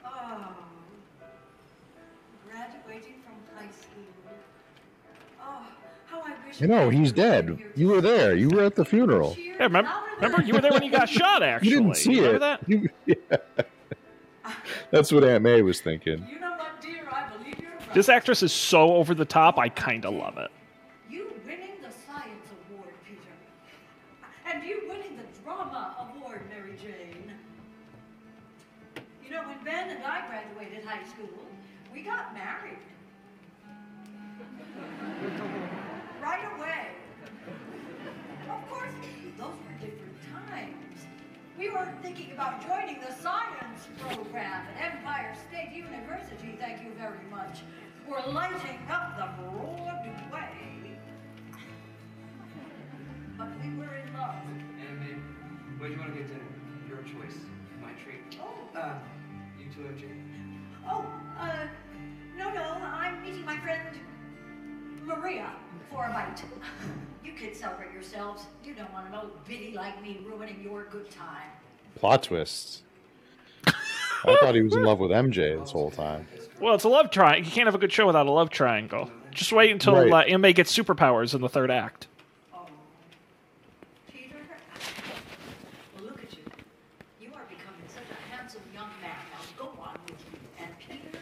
Oh, graduating from high school. Oh, how I wish. You know, he's dead. You were there. You were at the funeral. Yeah, remember, remember you were there when he got shot. Actually, You didn't see remember it. that? You- yeah. That's what Aunt May was thinking. You know what, dear? I believe you're right. This actress is so over the top. I kind of love it. You winning the Science Award, Peter. And you winning the Drama Award, Mary Jane. You know, when Ben and I graduated high school, we got married. right away. Of course, those were different times. We were thinking about joining the science program at Empire State University, thank you very much. We're lighting up the Broadway. But we were in love. And babe, where do you want to get dinner? Your choice. My treat. Oh, Uh, you too, MJ? oh, uh, no, no, I'm meeting my friend Maria for a bite. You kids celebrate yourselves. You don't want an old biddy like me ruining your good time. Plot twists. I thought he was in love with MJ this whole time. Well, it's a love triangle. You can't have a good show without a love triangle. Just wait until Right. uh, Anime gets superpowers in the third act. Oh. Peter? Well, look at you. You are becoming such a handsome young man. Now go on with you. And Peter,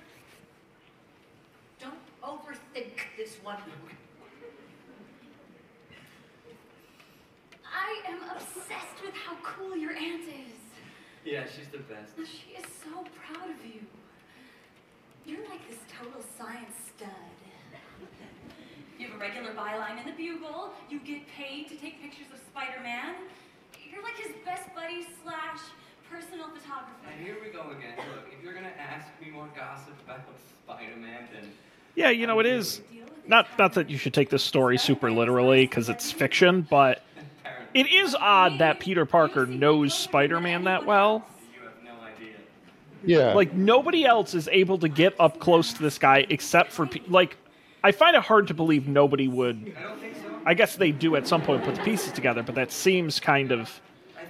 don't overthink this one. I am obsessed with how cool your aunt is. Yeah, she's the best. She is so proud of you. You're like this total science stud. You have a regular byline in the Bugle. You get paid to take pictures of Spider-Man. You're like his best buddy slash personal photographer. And here we go again. Look, if you're gonna ask me more gossip about Spider-Man, then Yeah, you know it is not not that you should take this story super literally because it's fiction, but apparently it is odd that Peter Parker knows Spider-Man that well. you have no idea. Yeah. Like nobody else is able to get up close to this guy except for like. I find it hard to believe nobody would. I don't think so. I guess they do at some point put the pieces together, but that seems kind of,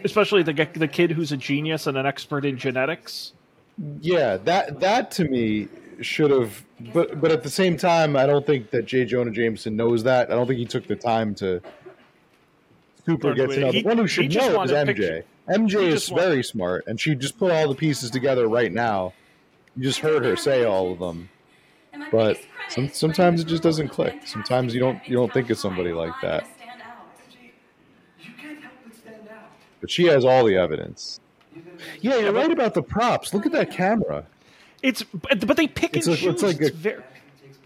especially the the kid who's a genius and an expert in genetics. Yeah, that that to me should have but but at the same time I don't think that J. Jonah Jameson knows that. I don't think he took the time to super Learn get who to he- know. The one who should know is MJ. picture- MJ is just want- very smart and she just put all the pieces together right now. You just heard her say all of them. But some, sometimes it just doesn't click. Sometimes you don't you don't think got of somebody like that. stand out. You can't help but stand out. But she has all the evidence. You're gonna be- Yeah, you're right about the props. Look at that camera. It's but but they pick It's and like- it's choose. like a- It's ver-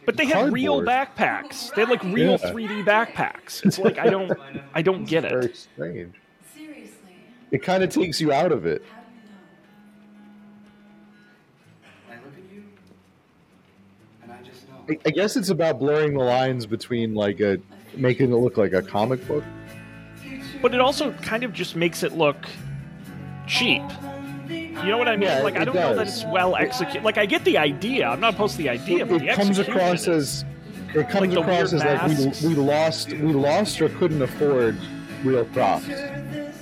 but they had real backpacks. They had like real Yeah. 3D backpacks. It's like I don't I don't get Very it. strange. Seriously, It kind of takes you out of it. how do you know? I look at you, I. I- I guess it's about blurring the lines between like a making it look like a comic book. But it also kind of just makes it look cheap. You know what I mean? Yeah, like I don't know that it's well executed. Like I get the idea. I'm not opposed to the idea, but the It comes across is- as it comes Like across as like we, we lost we lost or couldn't afford real props.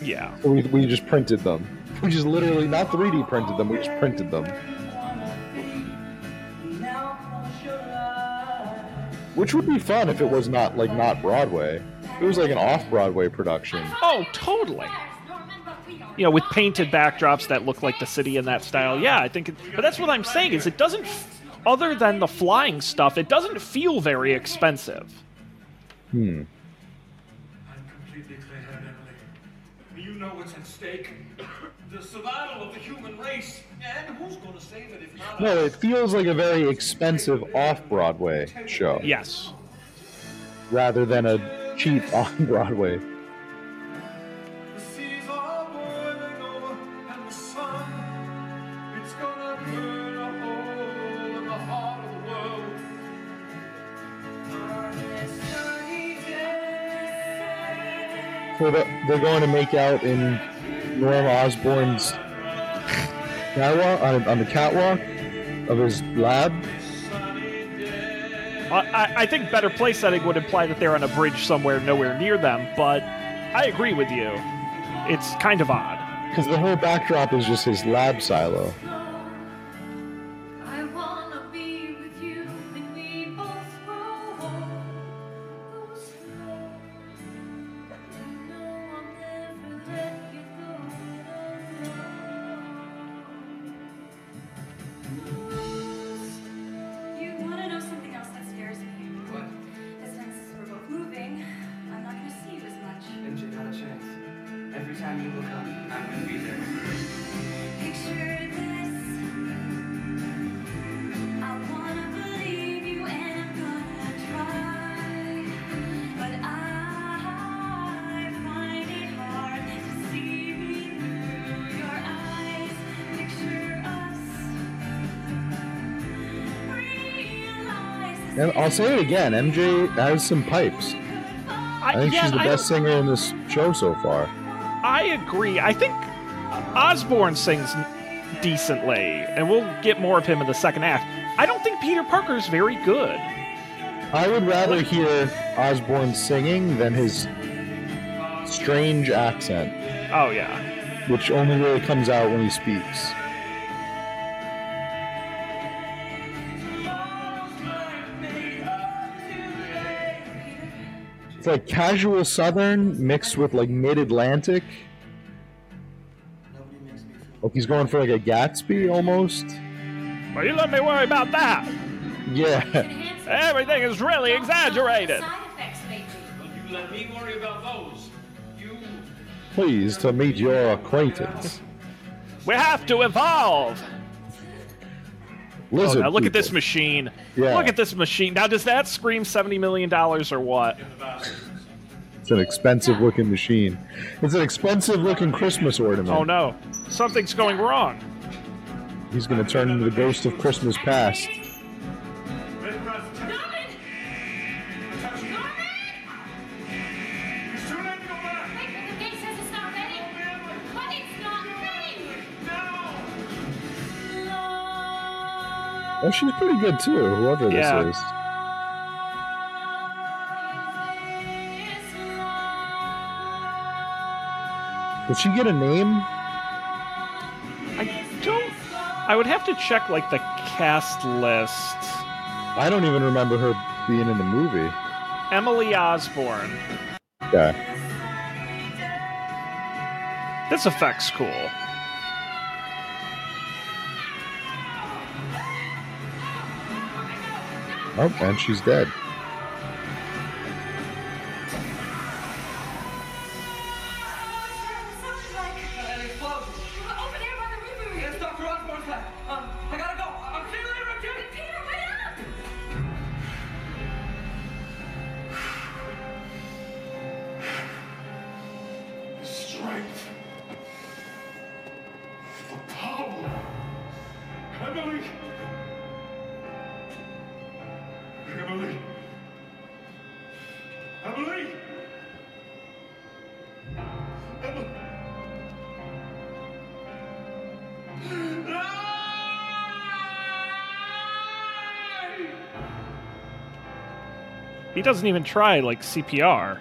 yeah. We, we just printed them. We just literally not 3D printed them. We just printed them. Which would be fun if it was not like not Broadway. It was like an off Broadway production. Oh, totally. You know, with painted backdrops that look like the city in that style. Yeah, I think. It, but that's what I'm saying is it doesn't. other than the flying stuff, it doesn't feel very expensive. Hmm. I'm completely clear-headed, Emily. You know what's at stake. The survival of the human race. And who's going to save it if not No, it feels like a very expensive off-Broadway show Yes. rather than a cheap on-Broadway. The, they're going to make out in Norm Osborn's catwalk on, on the catwalk of his lab. I- I think better play setting would imply that they're on a bridge somewhere nowhere near them, but I agree with you. It's kind of odd. Because the whole backdrop is just his lab silo. I'll say it again, MJ has some pipes. I think yeah, she's the I best singer in this show so far. I agree. I think Osborn sings decently, and we'll get more of him in the second act. I don't think Peter Parker's very good. I would rather hear Osborn singing than his strange accent, Oh yeah. which only really comes out when he speaks. It's like casual Southern mixed with like mid Atlantic. Nobody makes me feel. Like he's going for like a Gatsby almost. Well, you let me worry about that. Yeah. Everything is really exaggerated. Side. Well, you let me worry about those. You. Pleased to meet your acquaintance. We have to evolve. Oh, now look at this machine. Yeah. Look at this machine. Now, does that scream seventy million dollars or what? It's an expensive looking machine. It's an expensive looking Christmas ornament. Oh no, something's going wrong. He's gonna turn into the ghost of Christmas past. Oh, she's pretty good too, whoever this Yeah. is. Did she get a name? I don't. I would have to check like the cast list. I don't even remember her being in the movie. Emily Osborn. Yeah. This effect's cool. Oh, and she's dead. Doesn't even try like CPR,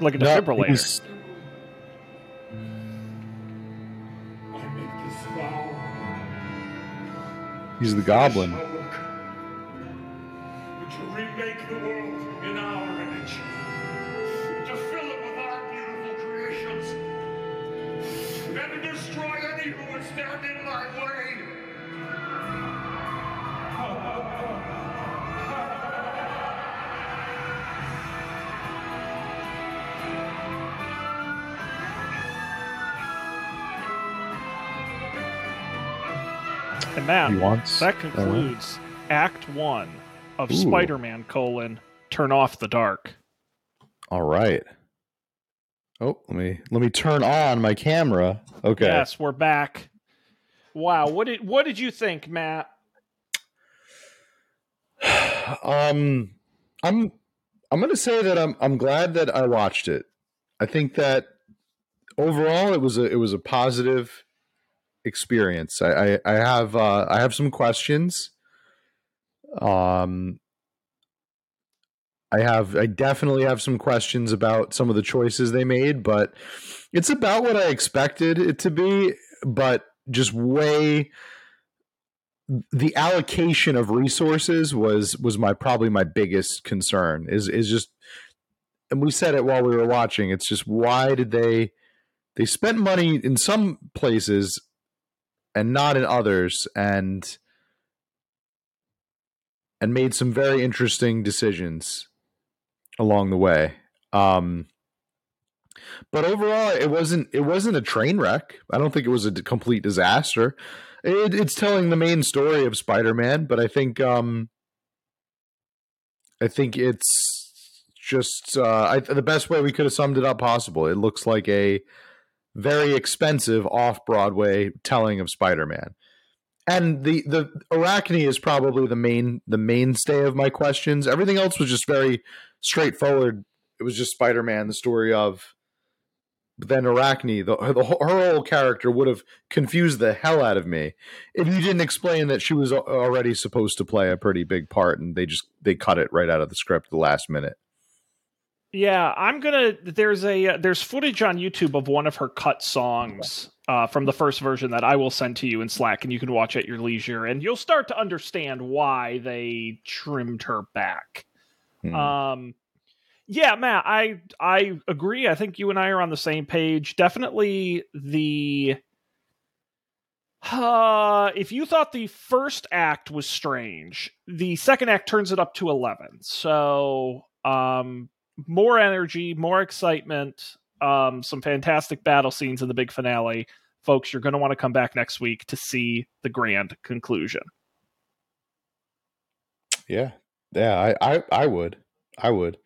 like a No, defibrillator. he's- I make this vow. He's the goblin. To remake the world in our image. To fill it with our beautiful creations. And to destroy any who would stand in my way. And wants- that concludes Act One of Ooh. Spider-Man: colon Turn off the dark. All right. Oh, let me let me turn on my camera. Okay. Yes, we're back. Wow, what did what did you think, Matt? um i'm i'm gonna say that i'm i'm glad that i watched it i think that overall it was a it was a positive experience. I i, I have uh i have some questions. Um i have i definitely have some questions about some of the choices they made but it's about what i expected it to be but just way the allocation of resources was was my probably my biggest concern is is just and we said it while we were watching it's just why did they they spent money in some places and not in others and and made some very interesting decisions along the way. Um but overall it wasn't it wasn't a train wreck. I don't think it was a complete disaster. It, it's telling the main story of Spider-Man, but I think um, I think it's just uh, I, the best way we could have summed it up possible. It looks like a very expensive off-Broadway telling of Spider-Man, and the the Arachne is probably the main the mainstay of my questions. Everything else was just very straightforward. It was just Spider-Man, the story of but then Arachne, the, the her whole character would have confused the hell out of me if you didn't explain that she was already supposed to play a pretty big part, and they just they cut it right out of the script the last minute. Yeah, I'm gonna. There's a uh, there's footage on YouTube of one of her cut songs uh, from the first version that I will send to you in Slack, and you can watch at your leisure, and you'll start to understand why they trimmed her back. Hmm. Um, yeah, Matt, I I agree. I think you and I are on the same page. Definitely the. Uh, if you thought the first act was strange, the second act turns it up to 11. So, um, more energy, more excitement, um, some fantastic battle scenes in the big finale. Folks, you're going to want to come back next week to see the grand conclusion. Yeah, yeah, I, I, I would, I would,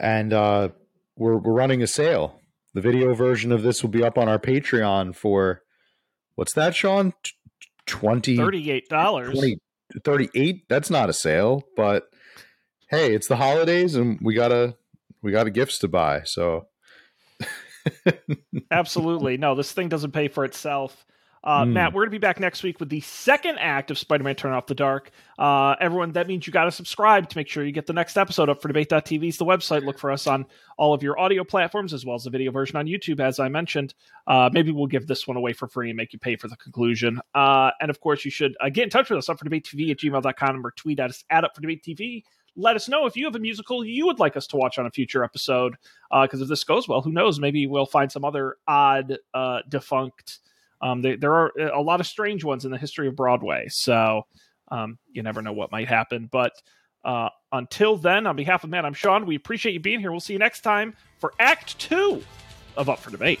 and uh, we're we're running a sale. The video version of this will be up on our Patreon for what's that, Sean? Twenty $38. 20 38 that's not a sale but hey it's the holidays and we gotta we gotta gifts to buy so Absolutely. No, this thing doesn't pay for itself. Uh, Mm. Matt, we're going to be back next week with the second act of Spider Man Turn Off the Dark. Uh, everyone, that means you got to subscribe to make sure you get the next episode up for debate.tv is the website. Look for us on all of your audio platforms as well as the video version on YouTube, as I mentioned. Uh, maybe we'll give this one away for free and make you pay for the conclusion. Uh, and of course, you should uh, get in touch with us up for debate TV at gmail.com or tweet at us at up for debate TV. Let us know if you have a musical you would like us to watch on a future episode. Because if this goes well, who knows? Maybe we'll find some other odd, uh, defunct. Um, there, there are a lot of strange ones in the history of Broadway, so um, you never know what might happen. But uh, until then, on behalf of Matt, I'm Sean. We appreciate you being here. We'll see you next time for Act Two of Up for Debate.